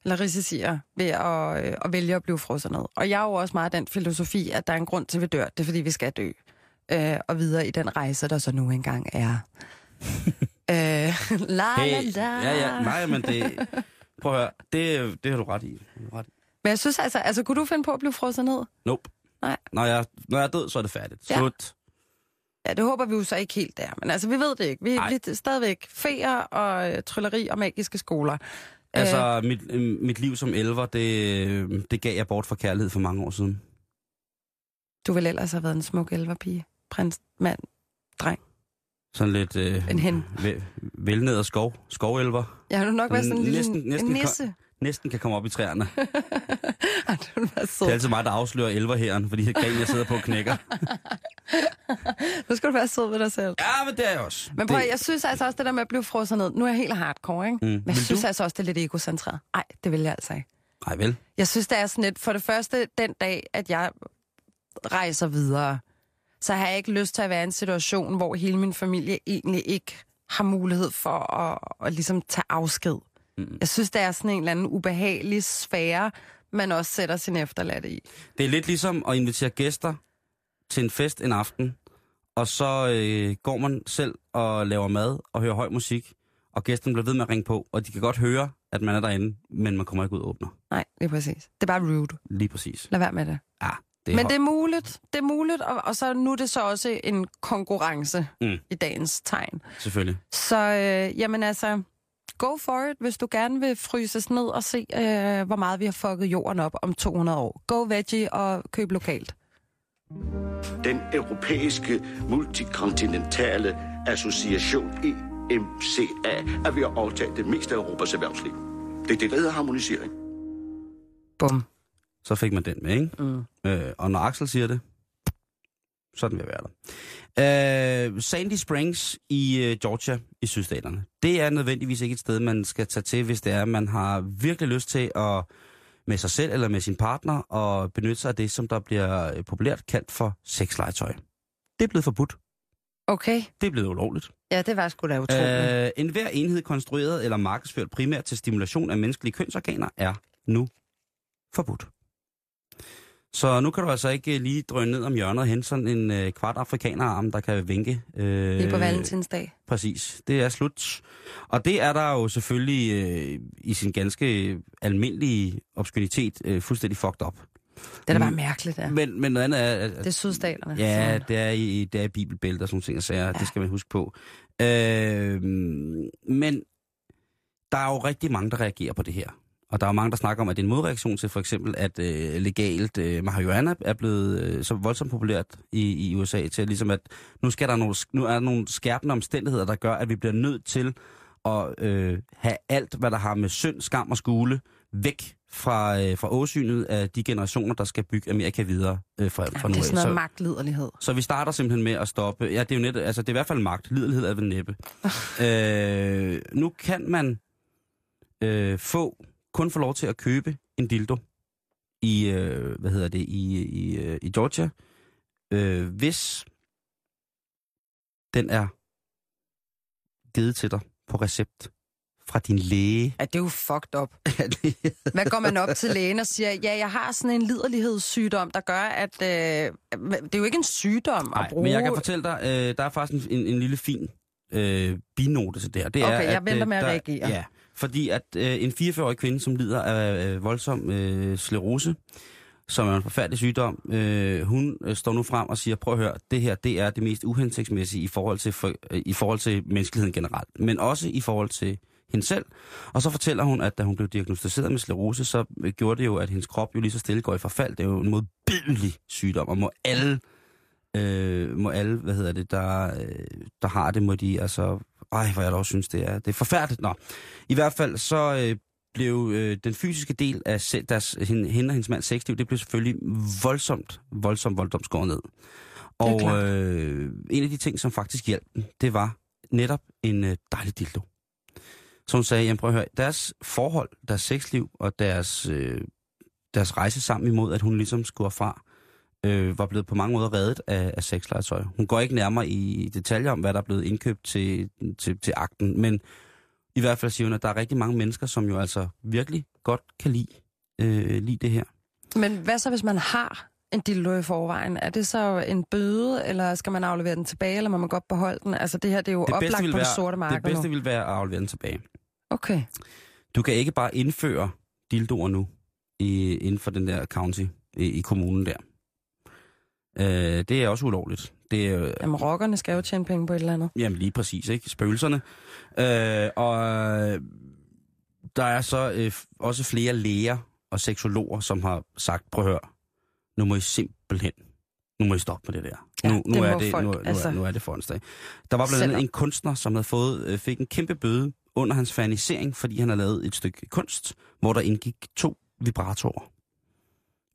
eller risicier, ved at, øh, at vælge at blive frosset ned. Og jeg er jo også meget af den filosofi, at der er en grund til, at vi dør. Det er, fordi vi skal dø. Øh, og videre i den rejse, der så nu engang er. øh, la, la, la. ja, ja, nej, men det... Prøv at høre, det, det har du ret i. Du ret i. Men jeg synes altså, altså, kunne du finde på at blive frosset ned? Nope. Nej. Når jeg, når jeg er død, så er det færdigt. Ja. Slut. Ja, det håber vi jo så ikke helt der. Men altså, vi ved det ikke. Vi, vi er stadigvæk feer og øh, trylleri og magiske skoler. Altså, mit, øh, mit liv som elver, det, øh, det gav jeg bort for kærlighed for mange år siden. Du vil ellers have været en smuk elverpige. Prins, mand, dreng. Sådan lidt øh, En hen. ve- velned og skov, skovelver. Jeg har nu nok været sådan en lille Næsten- næsten en kan- nisse. Næsten kan komme op i træerne. Ej, du Det sød. er altid mig, der afslører elverhæren, fordi det gren, jeg sidder på, knækker. Nu skal du være sød ved dig selv. Ja, men det er jeg også. Men prøv, det, det... jeg synes altså også, det der med at blive frosset ned. Nu er jeg helt hardcore, ikke? Mm. Men jeg Vil synes du? altså også, det er lidt egocentreret. Nej, det vil jeg altså ikke. Nej, vel? Jeg synes, det er sådan lidt, for det første, den dag, at jeg rejser videre, så har jeg ikke lyst til at være i en situation, hvor hele min familie egentlig ikke har mulighed for at, at ligesom tage afsked. Mm. Jeg synes, det er sådan en eller anden ubehagelig sfære, man også sætter sin efterladte i. Det er lidt ligesom at invitere gæster til en fest en aften, og så øh, går man selv og laver mad og hører høj musik, og gæsten bliver ved med at ringe på, og de kan godt høre, at man er derinde, men man kommer ikke ud og åbner. Nej, det er præcis. Det er bare rude. Lige præcis. Lad være med det. Ja, det Men det er muligt, det er muligt, og, og så nu er det så også en konkurrence Mm. i dagens tegn. Selvfølgelig. Så øh, jamen altså, go for it, hvis du gerne vil fryses ned og se, øh, hvor meget vi har fucket jorden op om 200 år. Go veggie og køb lokalt. Den europæiske multikontinentale association EMCA er ved at overtage det meste af Europas erhvervsliv. Det er det, der hedder harmonisering. Bum. Så fik man den med, ikke? Mm. Øh, og når Axel siger det, så er den ved at være der. Øh, Sandy Springs i øh, Georgia i sydstaterne. Det er nødvendigvis ikke et sted, man skal tage til, hvis det er, man har virkelig lyst til at med sig selv eller med sin partner og benytte sig af det, som der bliver øh, populært kaldt for sexlegetøj. Det er blevet forbudt. Okay. Det er blevet ulovligt. Ja, det var sgu da utroligt. Øh, en hver enhed konstrueret eller markedsført primært til stimulation af menneskelige kønsorganer er nu forbudt. Så nu kan du altså ikke øh, lige drøne ned om hjørnet og hente sådan en øh, kvart afrikanerarm, der kan vinke. Øh, Lige på valentinsdag. Præcis. Det er slut. Og det er der jo selvfølgelig øh, i sin ganske almindelige obskuritet øh, fuldstændig fucked up. Det er da bare mærkeligt, ja. Men, men noget andet er... At, Det er sydstaterne. Ja, det er i, det er i bibelbælter og sådan ting og sager. Ja. Det skal man huske på. Øh, men der er jo rigtig mange, der reagerer på det her. Og der er jo mange, der snakker om, at det er en modreaktion til for eksempel, at øh, legalt øh, marihuana er blevet øh, så voldsomt populært i, i USA til, ligesom at nu, skal der nogle, nu er der nogle skærpende omstændigheder, der gør, at vi bliver nødt til at øh, have alt, hvad der har med synd, skam og skule, væk fra, øh, fra åsynet af de generationer, der skal bygge Amerika videre øh, fra, fra Ja, nu det er af. sådan noget Så- magtliderlighed. så vi starter simpelthen med at stoppe. Ja, det er jo net, altså det er i hvert fald magt. Lidelighed er vel næppe. øh, nu kan man øh, få, kun få lov til at købe en dildo i, øh, hvad hedder det, i, i, øh, i Georgia, øh, hvis den er givet til dig på recept fra din læge. Ja, det er jo fucked up. Hvad går man op til lægen og siger, ja, jeg har sådan en liderlighedssygdom, der gør, at øh, det er jo ikke en sygdom Nej, at bruge. men jeg kan fortælle dig, øh, der er faktisk en, en, en lille fin øh, binote til det her. Det Okay, er, jeg at, venter øh, med at der, reagere. Ja, fordi at øh, en 44-årig kvinde, som lider af øh, voldsom øh, sklerose, som er en forfærdelig sygdom, øh, hun øh, står nu frem og siger, prøv at høre, det her det er det mest uhensigtsmæssige i forhold til, for, øh, i forhold til menneskeligheden generelt, men også i forhold til hende selv. Og så fortæller hun, at da hun blev diagnosticeret med sklerose, så øh, gjorde det jo, at hendes krop jo lige så stille går i forfald. Det er jo en modbydelig sygdom, og må alle, øh, må alle hvad hedder det, der, øh, der har det, må de altså... Ej, hvor jeg dog synes, det er, det er forfærdeligt. Nå, i hvert fald så øh, blev øh, den fysiske del af deres, hende, hende og hendes mands sexliv, det blev selvfølgelig voldsomt, voldsomt, voldsomt skåret ned. Og øh, en af de ting, som faktisk hjalp dem, det var netop en øh, dejlig dildo. Så hun sagde, jamen prøv at høre, deres forhold, deres sexliv og deres, øh, deres rejse sammen imod, at hun ligesom skulle fra, øh, var blevet på mange måder reddet af, af sexlegetøj. Hun går ikke nærmere i detaljer om, hvad der er blevet indkøbt til, til, til akten, men i hvert fald siger hun, at der er rigtig mange mennesker, som jo altså virkelig godt kan lide, øh, lide det her. Men hvad så, hvis man har en dildo i forvejen? Er det så en bøde, eller skal man aflevere den tilbage, eller må man godt beholde den? Altså det her, det er jo Det oplagt på være, det sorte marked det bedste nu. vil være at aflevere den tilbage. Okay. Du kan ikke bare indføre dildoer nu i, inden for den der county i, i kommunen der. Øh, det er også ulovligt. Det øh, Jamen, rockerne skal jo tjene penge på et eller andet. Jamen lige præcis, ikke? Spøgelserne. Øh, og øh, der er så øh, også flere læger og seksologer, som har sagt, prøv at høre, nu må I simpelthen, nu må I stoppe med det der. Ja, nu, nu, det er det, folk, nu, nu, altså. er, nu er det for dag. Der var blandt andet en kunstner, som havde fået, øh, fik en kæmpe bøde under hans fanisering, fordi han har lavet et stykke kunst, hvor der indgik to vibratorer.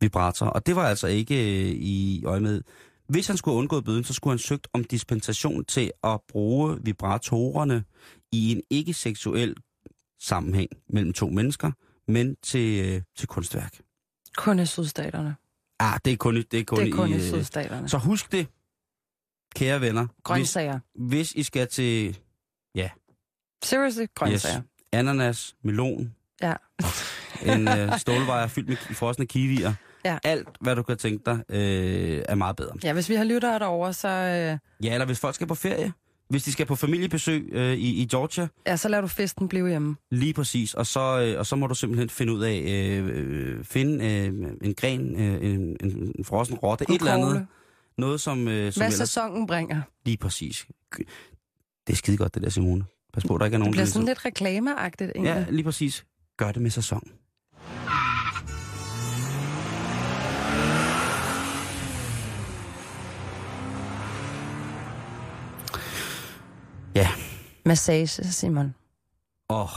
Vibratorer. Og det var altså ikke øh, i øje med. Hvis han skulle undgået bøden, så skulle han søgt om dispensation til at bruge vibratorerne i en ikke-seksuel sammenhæng mellem to mennesker, men til, øh, til kunstværk. Kun i sydstaterne. Ah, det er kun, i- det er kun, Det er kun i øh, sydstaterne. Så husk det, kære venner. Hvis, Grøntsager. hvis I skal til Seriously, grøntsager. ananas, melon, Ja. en øh, stålvejer fyldt med frosne kiwier, Ja. Alt, hvad du kan tænke dig, øh, er meget bedre. Ja, hvis vi har lyttere derovre, så, øh, Ja, eller hvis folk skal på ferie. Hvis de skal på familiebesøg øh, i, i Georgia, ja, så lader du festen blive hjemme. lige præcis. Og så, øh, og så må du simpelthen finde ud af, øh, øh, finde øh, en gren, øh, en, en, en frossen rotte, et eller andet. Noget, som, øh, som Hvad ellers... sæsonen bringer. Lige præcis. Det er skide godt, det der, Simone. Pas på, der ikke er Det nogen... bliver der sådan lidt reklameagtigt, egentlig. Ja, lige præcis. Gør det med sæson. Massage, Simon. åh, oh,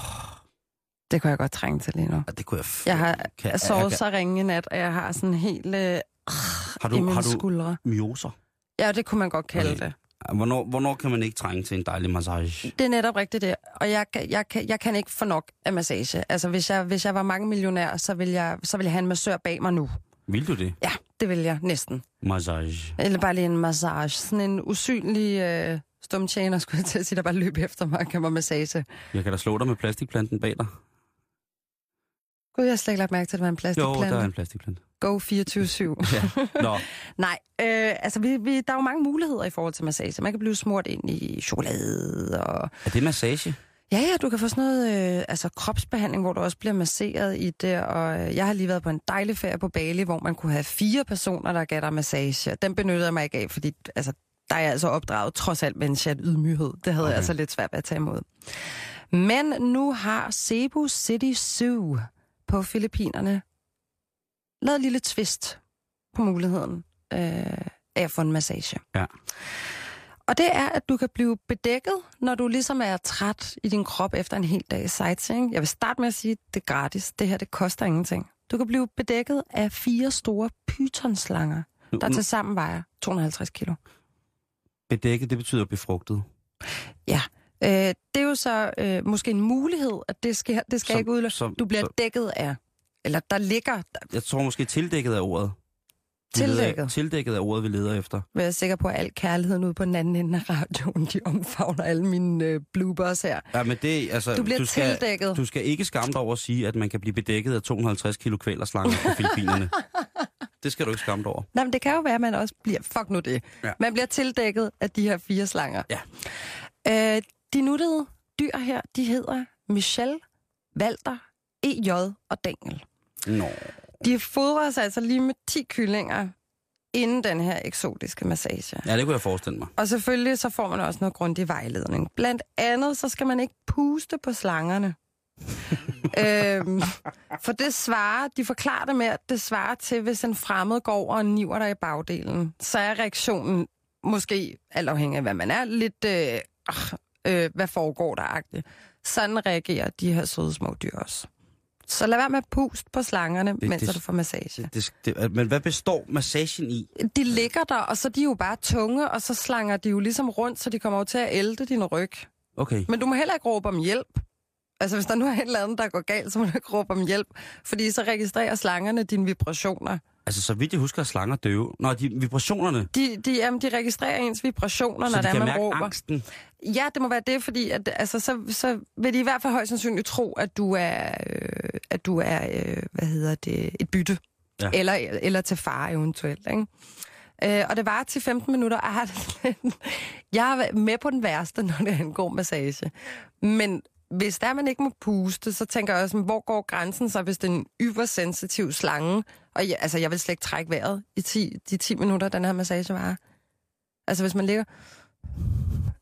Det kunne jeg godt trænge til lige nu. det kunne jeg... f- Jeg har kan, jeg sovet kan- så ringe i nat, og jeg har sådan helt øh, har i du, mine har du skuldre. myoser? Ja, det kunne man godt kalde Okay. det. Hvornår, hvornår kan man ikke trænge til en dejlig massage? Det er netop rigtigt det. Og jeg, kan- jeg, kan, jeg kan ikke få nok af massage. Altså, hvis jeg, hvis jeg var mange millionær, så ville, jeg, så ville jeg have en massør bag mig nu. Vil du det? Ja, det vil jeg næsten. Massage. Eller bare lige en massage. Sådan en usynlig øh, stumtjener, skulle jeg til at sige, der bare løb efter mig og kan mig massage. Jeg kan da slå dig med plastikplanten bag dig. Gud, jeg har slet ikke lagt mærke til, at det var en Jo, plastikplante. der er en plastikplante. Go 24-7. Ja. Nå, Nej, øh, altså vi, vi, der er jo mange muligheder i forhold til massage. Man kan blive smurt ind i chokolade, og er det massage? ja, ja, du kan få sådan noget øh, altså kropsbehandling, hvor du også bliver masseret i det, og øh, jeg har lige været på en dejlig ferie på Bali, hvor man kunne have fire personer, der gav dig massage. Den benyttede jeg mig ikke af, fordi altså, der er jeg altså opdraget trods alt med en chat ydmyghed. Det havde okay. jeg altså lidt svært ved at tage imod. Men nu har Cebu City Zoo på Filippinerne lavet en lille twist på muligheden øh, af at få en massage. Ja. Og det er, at du kan blive bedækket, når du ligesom er træt i din krop efter en hel dag sightseeing. Jeg vil starte med at sige, at det er gratis. Det her, det koster ingenting. Du kan blive bedækket af fire store pythonslanger, der nu, til sammen vejer 250 kilo. Bedækket, det betyder befrugtet. Ja, øh, det er jo så øh, måske en mulighed, at det skal, det skal Som- ikke udelukke. Du bliver som- dækket af, eller der ligger, der Jeg tror måske tildækket af ordet. Vi leder- Tildækket? Tildækket af ordet, vi leder efter. jeg sikker på, at al kærligheden ude på den anden ende af radioen, de omfavner alle mine øh, bloopers her. Ja, men det, altså, Du bliver du skal, tildækket. Du skal ikke skamme dig over at sige, at man kan blive bedækket af 250 kilo kvælerslanger på Filippinerne. det skal du ikke skamme dig over. Nej, men det kan jo være, at man også bliver... Fuck nu det. Ja. Man bliver tildækket af de her fire slanger. Ja. Øh, de nuttede dyr her, de hedder Michelle, Walter, EJ og Daniel. Nå. De fodres altså lige med 10 kyllinger inden den her eksotiske massage. Ja, det kunne jeg forestille mig. Og selvfølgelig så får man også noget grundig vejledning. Blandt andet så skal man ikke puste på slangerne. øhm, for det svarer, de forklarer det med, at det svarer til, hvis en fremmed går og niver dig i bagdelen, så er reaktionen måske, alt afhængig af hvad man er, lidt, øh, øh, hvad foregår der agtigt. Sådan reagerer de her søde små dyr også. Så lad være med at puste på slangerne, Det- mens det- du får massage. Det, det, men hvad består massagen i? De ligger der, og så er de jo bare tunge, og så slanger de jo ligesom rundt, så de kommer jo til at ælte din ryg. Okay. Men du må heller ikke råbe om hjælp. Altså, hvis der nu er et eller andet, der går galt, så må du ikke råbe om hjælp. Fordi så registrerer slangerne dine vibrationer. Altså, så vidt jeg husker, er slanger døve. Nå, de vibrationerne, De, de, jamen, de registrerer ens vibrationer, så når de er, kan man mærke råber. angsten. Ja, det må være det, fordi at, altså, så, så vil de i hvert fald højst sandsynligt tro, at du er, øh, at du er øh, hvad hedder det, et bytte. Ja. Eller, eller til far eventuelt. Ikke? Øh, og det var til 15 minutter. Jeg, er med på den værste, når det god massage. Men hvis der man ikke må puste, så tænker jeg også, hvor går grænsen så, hvis det er en ybersensitiv slange? Og jeg, altså, jeg vil slet ikke trække vejret i 10, de 10 minutter, den her massage varer. Altså, hvis man ligger...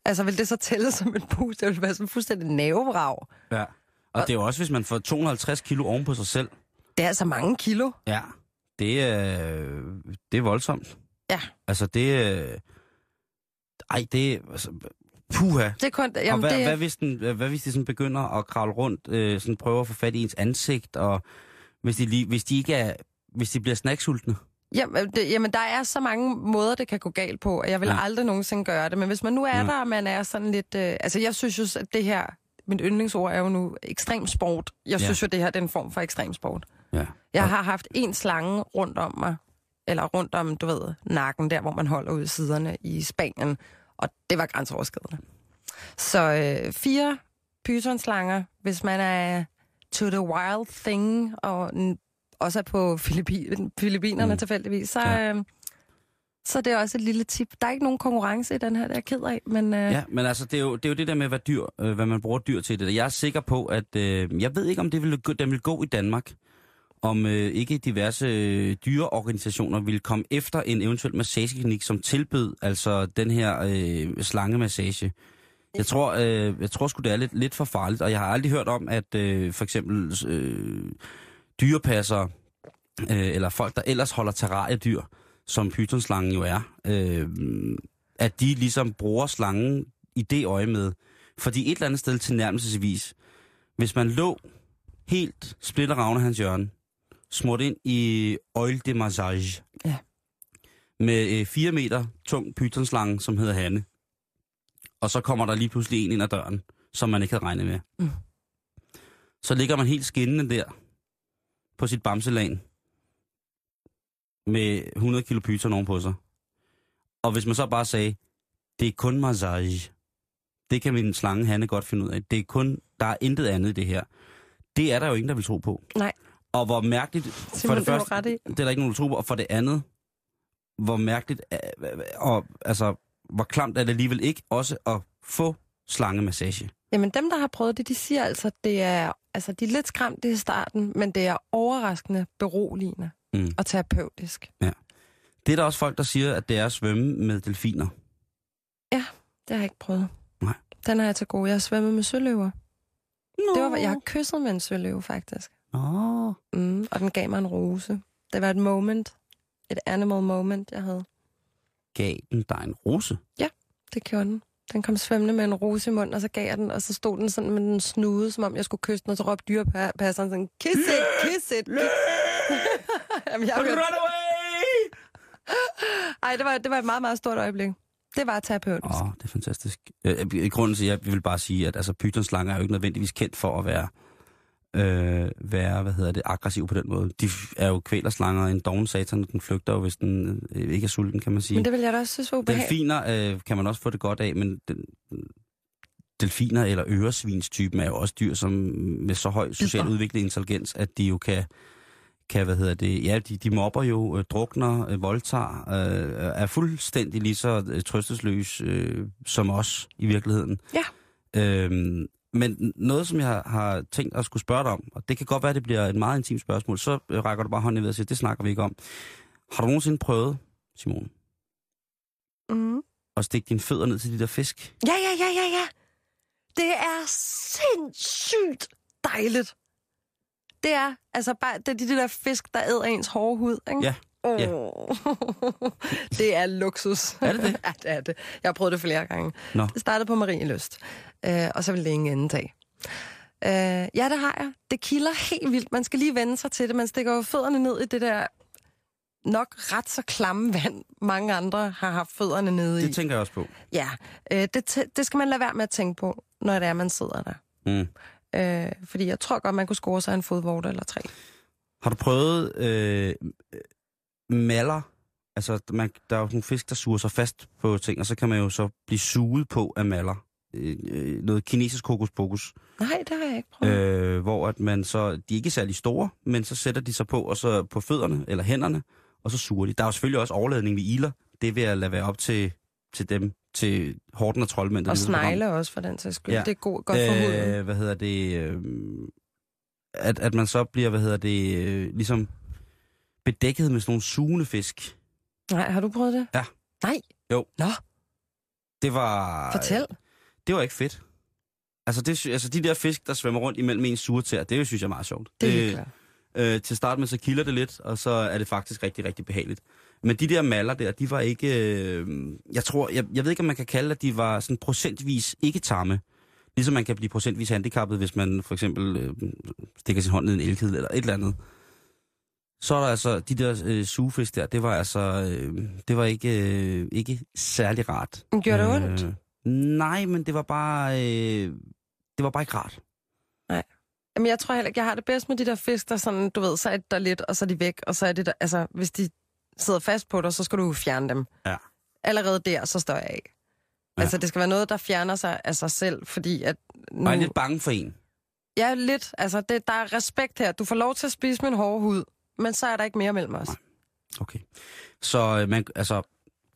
Altså, vil det så tælle som et pust? Det vil være sådan fuldstændig nervevrag. Ja. Og det er jo også, hvis man får 250 kilo oven på sig selv. Det er altså mange kilo. Ja. Det er, det er voldsomt. Ja. Altså, det er... Ej, det er... Altså, puha. Det kun... Jamen, og hvad, det, hvad, hvis den, hvad hvis de sådan begynder at kravle rundt, øh, sådan prøver at få fat i ens ansigt, og hvis de, lige, hvis de ikke er... Hvis de bliver snacksultne? Jamen, det, jamen, der er så mange måder, det kan gå galt på, og jeg vil Ja. aldrig nogensinde gøre det. Men hvis man nu er Ja. der, og man er sådan lidt... Øh, altså, jeg synes jo, at det her... Mit yndlingsord er jo nu ekstrem sport. Jeg Ja. synes jo, det her det er en form for ekstrem sport. Ja. Jeg har haft en slange rundt om mig, eller rundt om, du ved, nakken, der hvor man holder ud i siderne i Spanien, og det var grænseoverskridende. Så øh, fire pythonslanger, hvis man er to the wild thing, og, også er på Filippin, Filippinerne Mm. tilfældigvis, så, Ja. øh, så det er også et lille tip. Der er ikke nogen konkurrence i den her, det er jeg ked af, men øh, Ja, men altså, det er, jo, det er jo det der med, hvad, dyr, øh, hvad man bruger dyr til. Det. Jeg er sikker på, at... Øh, jeg ved ikke, om det vil, den vil gå i Danmark. Om øh, ikke diverse øh, dyreorganisationer vil komme efter en eventuel massageklinik, som tilbød altså den her øh, slangemassage. Jeg tror, øh, jeg tror sgu, det er lidt, lidt for farligt, og jeg har aldrig hørt om, at øh, for eksempel øh, dyrepasser, øh, eller folk, der ellers holder terrariedyr, som pythonslangen jo er, øh, at de ligesom bruger slangen i det øje med. Fordi et eller andet sted tilnærmelsesvis, hvis man lå helt splitteravne hans hjørne, smurt ind i oil de massage, Ja. med øh, 4 meter tung pythonslange, som hedder Hanne, og så kommer der lige pludselig en ind ad døren, som man ikke havde regnet med. Mm. Så ligger man helt skinnende der på sit bamselan med 100 kilo python ovenpå sig. Og hvis man så bare sagde, det er kun massage, det kan min slange Hanne godt finde ud af. Det er kun, der er intet andet i det her. Det er der jo ingen, der vil tro på. Nej. Og hvor mærkeligt, for Simon, det det første, ret i. det er der ikke nogen, der tror på, og for det andet, hvor mærkeligt, øh, og altså, hvor klamt er det alligevel ikke også at få slangemassage. Jamen dem, der har prøvet det, de siger altså, det er, altså, de er lidt skræmte i starten, men det er overraskende beroligende Mm. og terapeutisk. Det er der også folk, der siger, at det er at svømme med delfiner. Det har jeg ikke prøvet. Nej. Den har jeg til gode. Jeg har svømmet med søløver. Det var, jeg har kysset med en søløve, faktisk. Nå. Mm, og den gav mig en rose. Det var et moment. Et animal moment, jeg havde. Gav den dig en rose? Det gjorde den. Den kom svømmende med en rose i munden, og så gav jeg den, og så stod den sådan med den snude, som om jeg skulle kysse den, og så råbte dyrepasseren sådan, kiss it, kiss it. Jamen, jeg Run away! Ej, det var, det var et meget, meget stort øjeblik. Det var terapeutisk. Åh, oh, det er fantastisk. Øh, I grunden til, at jeg vil bare sige, at altså, pythonslanger er jo ikke nødvendigvis kendt for at være, øh, være hvad hedder det, aggressiv på den måde. De er jo kvælerslanger, en doven satan, den flygter jo, hvis den øh, ikke er sulten, kan man sige. Men det vil jeg da også synes var ubehageligt. Delfiner øh, kan man også få det godt af, men den, delfiner eller øresvinstypen er jo også dyr, som med så høj social udvikling intelligens, at de jo kan, kan hvad hedder det, ja, de, de mobber jo, øh, drukner, øh, voldtager, øh, er fuldstændig lige så øh, trøstesløs øh, som os i virkeligheden. Ja. Øhm, men noget, som jeg har, har tænkt at skulle spørge dig om, og det kan godt være, at det bliver et meget intimt spørgsmål, så øh, rækker du bare hånden ved og siger, det snakker vi ikke om. Har du nogensinde prøvet, Simon, Mm. at stikke dine fødder ned til de der fisk? Ja, ja, ja, ja, ja. Det er sindssygt dejligt. Det er altså bare det er de der fisk, der æder ens hårde hud, ikke? Ja. Oh. Ja. det er luksus. Er det det? ja, det er det. Jeg har prøvet det flere gange. Nå. Det startede på Marieløst, øh, og så vil det ingen ende tage. Øh, ja, det har jeg. Det kilder helt vildt. Man skal lige vende sig til det. Man stikker jo fødderne ned i det der nok ret så klamme vand, mange andre har haft fødderne nede i. Det tænker jeg også på. Ja, øh, det, det skal man lade være med at tænke på, når det er, man sidder der. Mm. Øh, fordi jeg tror godt, man kunne score sig en fodvorte eller tre. Har du prøvet øh, maller? Altså, man, der er jo nogle fisk, der suger sig fast på ting, og så kan man jo så blive suget på af maller. Øh, øh, noget kinesisk hokus pokus, Nej, det har jeg ikke prøvet. Øh. øh, hvor at man så, de er ikke særlig store, men så sætter de sig på, og så på fødderne eller hænderne, og så suger de. Der er jo selvfølgelig også overladning ved iler. Det vil jeg lade være op til, til dem, til Horten og Troldmænd. Og snegle også, for den sags skyld. Ja. Ja. Det er god, godt for huden. øh, hvad hedder det, øh, at, at man så bliver, hvad hedder det, øh, ligesom bedækket med sådan nogle sugende fisk. Nej, har du prøvet det? Ja. Nej. Jo. Nå, Det var... fortæl. Det var ikke fedt. Altså, det, altså de der fisk, der svømmer rundt imellem en surtær, det synes jeg er meget sjovt. Det er klart. øh, til start med, så kilder det lidt, og så er det faktisk rigtig, rigtig behageligt. Men de der maller der, de var ikke... Øh, jeg tror, jeg, jeg ved ikke, om man kan kalde, at de var sådan procentvis ikke tamme. Ligesom man kan blive procentvis handicappet, hvis man for eksempel øh, stikker sin hånd ned i en elkedel eller et eller andet. Så er der altså, de der øh, sugefisk der, det var altså, øh, det var ikke, øh, ikke særlig rart. Gjorde det ondt? Øh, nej, men det var bare, øh, det var bare ikke rart. Jamen, jeg tror heller ikke, jeg har det bedst med de der fisk, der sådan, du ved, så er det der lidt, og så er de væk, og så er det der, altså, hvis de sidder fast på dig, så skal du fjerne dem. Ja. Allerede der, så står jeg af. Ja. Altså, det skal være noget, der fjerner sig af sig selv, fordi at... Nu... Jeg er lidt bange for en. Ja, lidt. Altså, det, der er respekt her. Du får lov til at spise min hårde hud, men så er der ikke mere mellem os. Okay. Så øh, man, altså,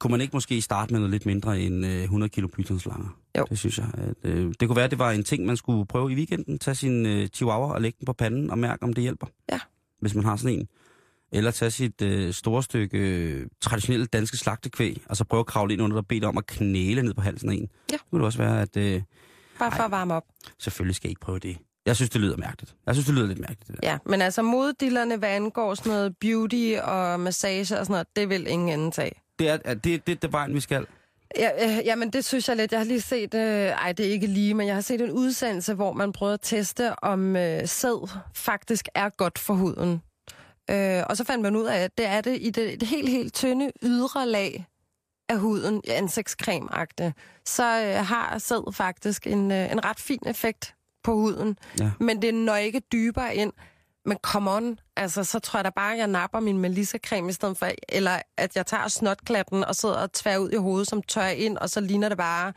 kunne man ikke måske starte med noget lidt mindre end øh, 100 kilo pythonslanger? Jo. Det synes jeg. At, øh, det kunne være, at det var en ting, man skulle prøve i weekenden. Tage sin øh, chihuahua og lægge den på panden og mærke, om det hjælper. Ja. Hvis man har sådan en. Eller tage sit øh, store stykke øh, traditionelle danske slagtekvæg, og så prøve at kravle ind under bede dig om at knæle ned på halsen af en. Ja. Det kunne det også være, at øh, Bare for at varme op. selvfølgelig skal I ikke prøve det. Jeg synes, det lyder mærkeligt. Jeg synes, det lyder lidt mærkeligt, det der. Ja, men altså moddillerne, hvad angår sådan noget beauty og massage og sådan noget, det vil ingen ende tage. Det er, er det, det, det vejen, vi skal. Ja, øh, jamen det synes jeg lidt. Jeg har lige set, øh, ej det er ikke lige, men jeg har set en udsendelse, hvor man prøvede at teste, om øh, sæd faktisk er godt for huden. Øh, og så fandt man ud af, at det er det i det, det helt, helt tynde ydre lag af huden, ansigtscreme -agtigt. så øh, har sæd faktisk en, øh, en ret fin effekt på huden. Ja. Men det når ikke dybere ind. Men come on, altså, så tror jeg da bare, at jeg napper min Melissa-creme i stedet for, eller at jeg tager snotklatten og sidder og tvær ud i hovedet, som tør ind, og så ligner det bare,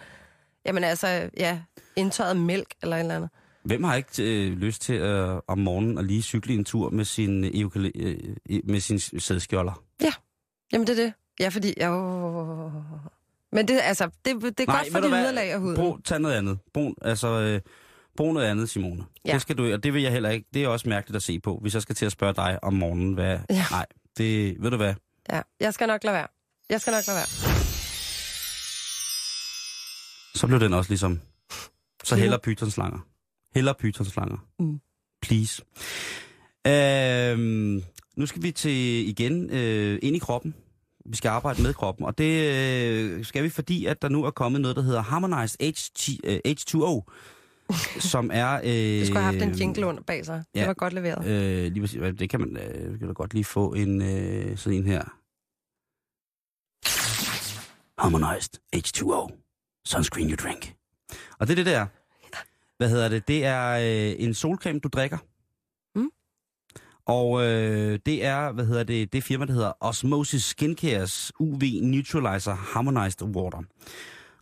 jamen altså, ja, indtørret mælk eller et eller andet. Hvem har ikke øh, lyst til øh, om morgenen at lige cykle en tur med sin, øh, øh, med sin sædskjolder? Jamen det er det. Ja, fordi, jo... Men det, altså, det, det er godt for hvad? yderlag af huden. Brug, tag noget andet. Brug, altså, øh, brug noget andet, Simone. Ja. Det skal du, og det vil jeg heller ikke. Det er også mærkeligt at se på, hvis jeg skal til at spørge dig om morgenen. Hvad, Ja. Nej, det, ved du hvad? Ja, jeg skal nok lade være. Jeg skal nok lade være. Så blev den også ligesom... Så heller pythonslanger. Heller pythonslanger. Mm. Please. Øhm, nu skal vi til igen øh, ind i kroppen. Vi skal arbejde med kroppen, og det øh, skal vi, fordi at der nu er kommet noget, der hedder Harmonized HT, øh, H2O, som er... Øh, Du skulle have haft en jingle under bag sig. Det ja. var godt leveret. Øh, lige præcis. Det kan man øh, kan da godt lige få en øh, sådan en her. Harmonized H2O. Sunscreen you drink. Og det er det der. Hvad hedder det? Det er øh, en solcreme, du drikker. Mm. Og øh, det er, hvad hedder det, det firma, der hedder Osmosis Skincares UV Neutralizer Harmonized Water.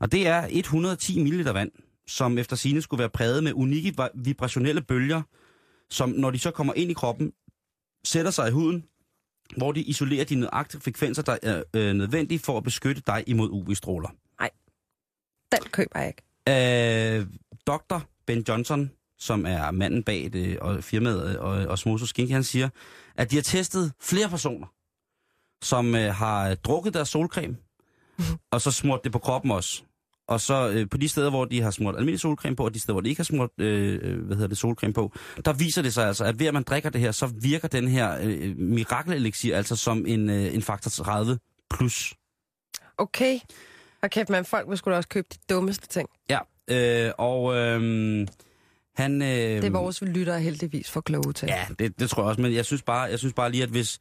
Og det er 110 ml vand, som efter sine skulle være præget med unikke vi- vibrationelle bølger, som når de så kommer ind i kroppen, sætter sig i huden, hvor de isolerer de nøjagtige frekvenser, der er øh, nødvendige for at beskytte dig imod UV-stråler. Den køber jeg ikke. Øh, Dr. Ben Johnson, som er manden bag det, og firmaet og Osmosis Skincare, han siger, at de har testet flere personer, som øh, har drukket deres solcreme, og så smurt det på kroppen også. Og så øh, på de steder, hvor de har smurt almindelig solcreme på, og de steder, hvor de ikke har smurt øh, øh, hvad hedder det, solcreme på, der viser det sig altså, at ved at man drikker det her, så virker den her øh, mirakelelixir altså som en, øh, en faktor 30 plus. Okay. Og kæft, man, folk vil da også købe de dummeste ting. Ja, øh, og øh, han... Øh, Det er vores lyttere heldigvis for kloge til. Ja, det, det tror jeg også, men jeg synes bare, jeg synes bare lige, at hvis...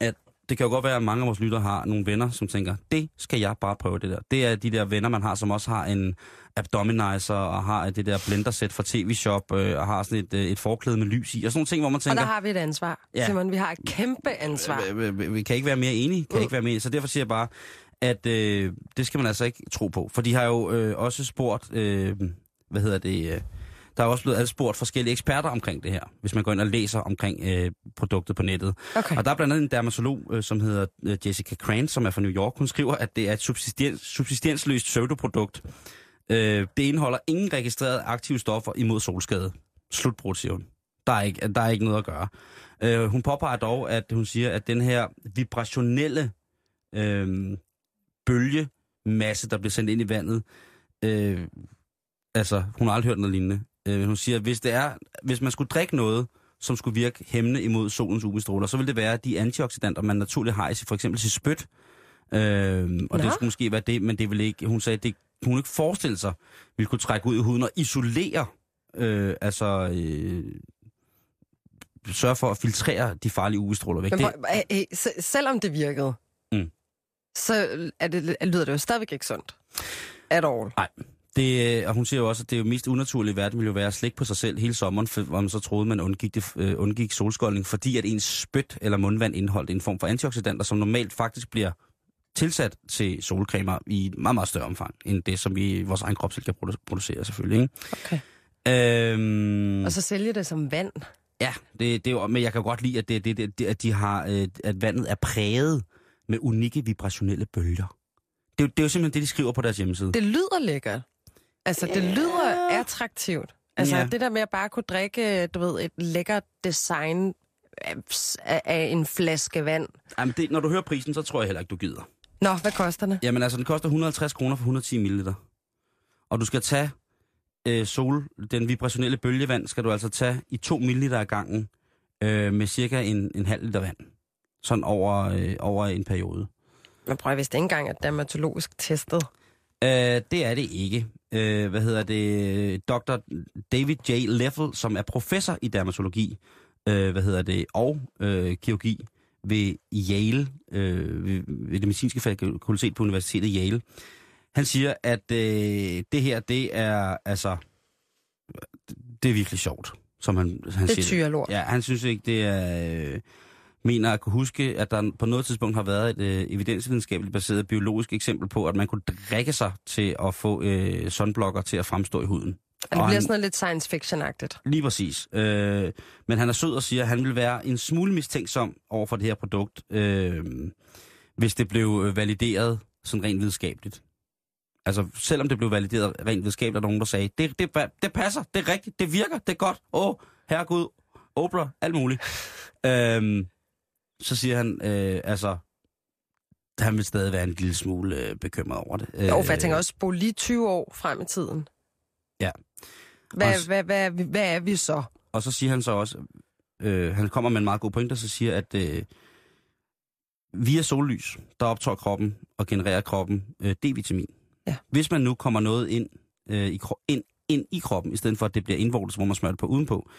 At det kan jo godt være, at mange af vores lyttere har nogle venner, som tænker, det skal jeg bare prøve det der. Det er de der venner, man har, som også har en abdominizer, og har det der blendersæt fra TV-shop, øh, og har sådan et, øh, et forklæde med lys i, og sådan nogle ting, hvor man Og tænker... der har vi et ansvar. Ja. Simon, vi har et kæmpe ansvar. Øh, øh, Vi kan ikke være mere enige, kan ikke være mere. Så derfor siger jeg bare, at øh, det skal man altså ikke tro på. For de har jo øh, også spurgt, øh, hvad hedder det, øh, der er også blevet adspurgt forskellige eksperter omkring det her, hvis man går ind og læser omkring øh, produktet på nettet. Okay. Og der er blandt andet en dermatolog, øh, som hedder øh, Jessica Crane, som er fra New York. Hun skriver, at det er et subsistens, subsistensløst pseudoprodukt. Øh, det indeholder ingen registrerede aktive stoffer imod solskade. Slutbrud, siger hun. Der er ikke, der er ikke noget at gøre. Øh, hun påpeger dog, at hun siger, at den her vibrationelle øh, bølgemasse, der bliver sendt ind i vandet, øh, altså, hun har aldrig hørt noget lignende. Øh, hun siger, hvis, det er, hvis man skulle drikke noget, som skulle virke hæmmende imod solens UV-stråler, så vil det være de antioxidanter, man naturligt har i sit- for eksempel sit spyt. Øh, og det Nå. skulle måske være det, men det vil ikke, hun sagde, det hun kunne ikke forestille sig, ville kunne trække ud i huden og isolere, øh, altså øh, sørge for at filtrere de farlige UV-stråler væk. Men Det, hey, hey, se- selvom det virkede, Mm. så er det, lyder det jo stadigvæk ikke sundt. At all. Det, øh, og hun siger jo også, at det er jo mest unaturlige i verden ville jo være at slikke på sig selv hele sommeren, for, hvor man så troede, man undgik, det, øh, undgik solskoldning, fordi at ens spyt eller mundvand indeholdt en form for antioxidanter, som normalt faktisk bliver tilsat til solcremer i et meget, meget større omfang, end det, som vi vores egen krop selv kan produ- producere selvfølgelig. Ikke? Okay. Øhm, Og så sælge det som vand. Ja, det, det er jo, men jeg kan godt lide, at, det, det, det, at, de har, øh, at vandet er præget med unikke vibrationelle bølger. Det, er jo- det er jo simpelthen det, de skriver på deres hjemmeside. Det lyder lækkert. Altså, det lyder attraktivt. Altså, Ja. det der med at bare kunne drikke, du ved, et lækkert design af, af en flaske vand. Jamen, det, når du hører prisen, så tror jeg heller ikke, du gider. Nå, hvad koster det? Jamen altså, den koster 150 kroner for 110 ml. Og du skal tage øh, sol, den vibrationelle bølgevand, skal du altså tage i 2 ml ad gangen øh, med cirka en, en halv liter vand. Sådan over, øh, over en periode. Man prøver vist ikke engang at dermatologisk testet. Øh, det er det ikke. Øh, hvad hedder det? Dr. David J. Leffel, som er professor i dermatologi, øh, hvad hedder det, og øh, kirurgi ved Yale, øh, ved, ved det medicinske fakultet på Universitetet Yale. Han siger, at øh, det her, det er altså, det er virkelig sjovt, som han, han Det er siger. tyrelort. Ja, han synes ikke, det er... Øh, mener at kunne huske, at der på noget tidspunkt har været et øh, evidensvidenskabeligt baseret biologisk eksempel på, at man kunne drikke sig til at få øh, sunblocker til at fremstå i huden. Og det Og bliver han- sådan noget lidt science fiction-agtigt. Lige præcis. Øh, men han er sød og siger, at han vil være en smule mistænksom over for det her produkt, øh, hvis det blev øh, valideret sådan rent videnskabeligt. Altså, selvom det blev valideret rent videnskabeligt, er der nogen, der sagde, det, det, det passer, det er rigtigt, det virker, det er godt. Åh, oh, herregud, Oprah, alt muligt. øhm, så siger han, øh, altså, han vil stadig være en lille smule øh, bekymret over det. Jo, for jeg tænker også, spole lige 20 år frem i tiden. Ja. Hvad, Også- hvad, hvad, hvad, hvad er vi så? Og så siger han så også, øh, han kommer med en meget god pointe, og så siger, at øh, via sollys, der optager kroppen og genererer kroppen øh, D-vitamin. Ja. Hvis man nu kommer noget ind, øh, i, ind, ind i kroppen, i stedet for at det bliver indvortes, hvor man smører det på udenpå,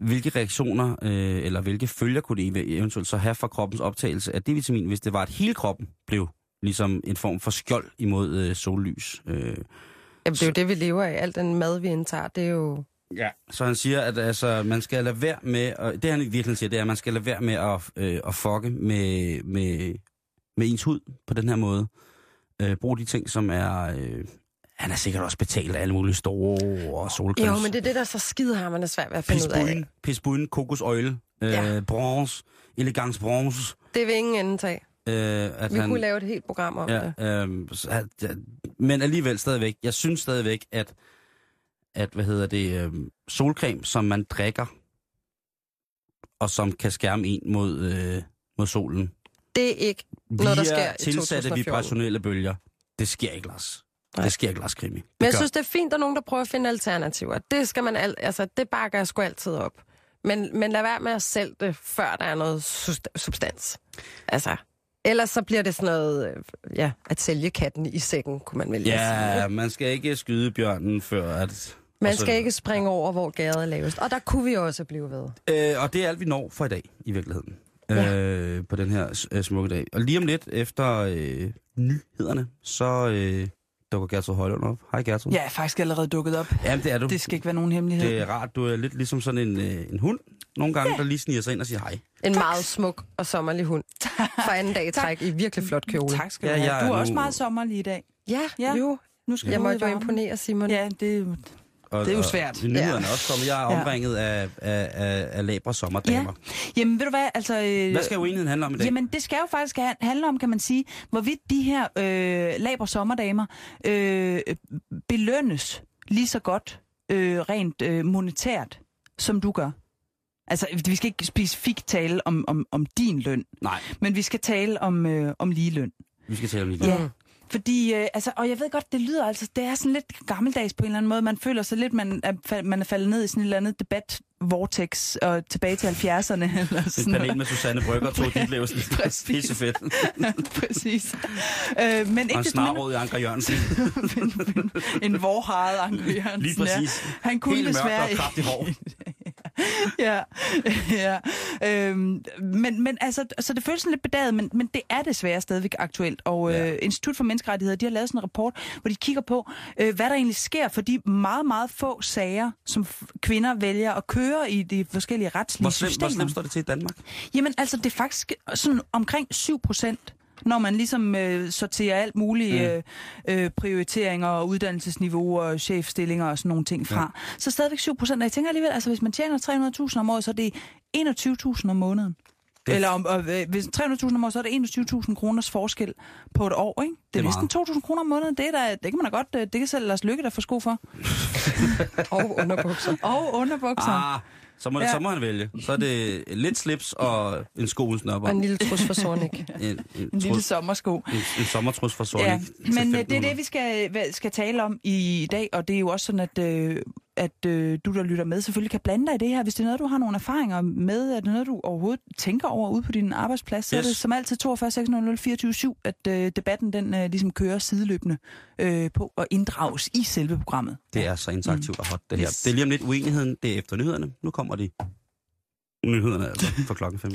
hvilke reaktioner øh, eller hvilke følger kunne det ev- eventuelt så have for kroppens optagelse af D-vitamin, hvis det var, at hele kroppen blev ligesom en form for skjold imod øh, sollys. Øh, Jamen, det er jo det, vi lever af. Alt den mad, vi indtager, det er jo... Ja. Så han siger, at altså, man skal lade være med, og det han virkelig siger, det er, at man skal lade være med at, øh, at fucke med, med, med ens hud på den her måde. Øh, brug de ting, som er... Øh, han er sikkert også betalt af alle mulige store solcremes. Jo, men det er det, der er så skidehammerende svært ved at finde ud af. Pisbuen, pisbuen, kokosoil, øh, Ja. bronze, elegance bronze. Det vil ingen ende tage. Øh, at Vi han, kunne lave et helt program om det. Ja, så, at, ja, men alligevel stadigvæk, jeg synes stadigvæk, at, at hvad hedder det, øhm, solcreme, som man drikker, og som kan skærme en mod, øh, mod solen, Det er ikke noget, der sker i tilsatte 2014. vibrationelle bølger, det sker ikke, Lars. Nej. Det sker ikke, Lars Krimi. Det Men jeg gør- synes, det er fint, at der er nogen, der prøver at finde alternativer. Det skal man al- altså, det bakker jeg sgu altid op. Men, men lad være med at sælge det, før der er noget substans. Altså, ellers så bliver det sådan noget, øh, ja, at sælge katten i sækken, kunne man vælge at sige. Ja, man skal ikke skyde bjørnen før at... Man skal ikke springe over, hvor gaden er lavest. Og der kunne vi også blive ved. Øh, og det er alt, vi når for i dag, i virkeligheden. Ja. Øh, på den her øh, smukke dag. Og lige om lidt efter øh, nyhederne, så øh, dukker Gertrud Højlund op. Hej Gertrud. Jeg er faktisk allerede dukket op. Jamen, det er du. Det skal ikke være nogen hemmelighed. Det er rart, du er lidt ligesom sådan en, øh, en hund. Nogle gange, der lige sniger sig ind og siger hej. En meget smuk og sommerlig hund. For anden dag i træk i virkelig flot kjole. Tak skal du Ja, have. er Du er også nu- meget sommerlig i dag. Ja, Ja. jo. Nu skal Jeg måtte jo imponere Simon. Ja, det, Og, Det er jo og- svært. Og nyhederne Ja. er også kommet. Jeg er Ja. omringet af, af, af, af labre sommerdamer. Jamen, ved du hvad, altså... Øh, Hvad skal uenigheden handle om i dag? Jamen, det skal jo faktisk ha- handle om, kan man sige, hvorvidt de her øh, laber sommerdamer øh, belønnes lige så godt øh, rent øh, monetært, som du gør. Altså, vi skal ikke specifikt tale om, om, om din løn, Nej, men vi skal tale om, øh, om ligeløn. vi skal tale om lige Ja. Fordi, øh, altså, og jeg ved godt, det lyder altså, det er sådan lidt gammeldags på en eller anden måde. Man føler sig lidt, man er, man er faldet ned i sådan et eller andet debat vortex og tilbage til 70'erne. Eller Et sådan panel noget. med Susanne Brygger og Tove Ditlevsen. Præcis. Pissefedt. Præcis. Øh, men Og ikke en desto mindre, snarråd i Anker Jørgensen. en vorharet Anker Jørgensen. Lige præcis. Ja. Han kunne Helt mørkt desværre og kraftigt hår. ja, ja. Øhm, men, men altså, så det føles sådan lidt bedaget, men, men det er desværre stadigvæk aktuelt. Og øh, Ja. Institut for Menneskerettigheder, de har lavet sådan en rapport, hvor de kigger på, øh, hvad der egentlig sker for de meget, meget få sager, som kvinder vælger at køre i de forskellige retslige Hvor hvor systemer. slemt står det til i Danmark? Jamen altså, det er faktisk sådan omkring 7 procent, når man ligesom øh, sorterer alt muligt Ja. øh, prioriteringer og uddannelsesniveau og chefstillinger og sådan nogle ting fra. Ja. Så stadigvæk 7 procent. Og jeg tænker alligevel, altså hvis man tjener 300.000 om året, så er det 21.000 om måneden. Det- Eller om, øh, hvis 300.000 om året, så er det 21.000 kroners forskel på et år, ikke? Det er, Det er næsten 2.000 kroner om måneden. Det, er da, det kan man da godt, øh, det kan selv Lars Lykke der få sko for. Og underbukser. Og underbukser. Ah, så må, det, Ja. så må han vælge. Så er det lidt slips og en sko uden snopper. Og en lille trus for Sonic. En, en, En lille sommersko. en, en sommertrus fra Sonic. Ja, men øh, det er 1500. det, vi skal, skal tale om i dag, og det er jo også sådan, at, øh, at øh, du, der lytter med, selvfølgelig kan blande dig i det her. Hvis det er noget, du har nogle erfaringer med, er det noget, du overhovedet tænker over ude på din arbejdsplads, så Yes. er det som altid 42 600 24 7, at øh, debatten den øh, ligesom kører sideløbende øh, på og inddrages i selve programmet. Det er så interaktivt og hot, det her. Yes. Det er lige om lidt uenigheden. Det er efter nyhederne. Nu kommer de nyhederne altså for klokken 5.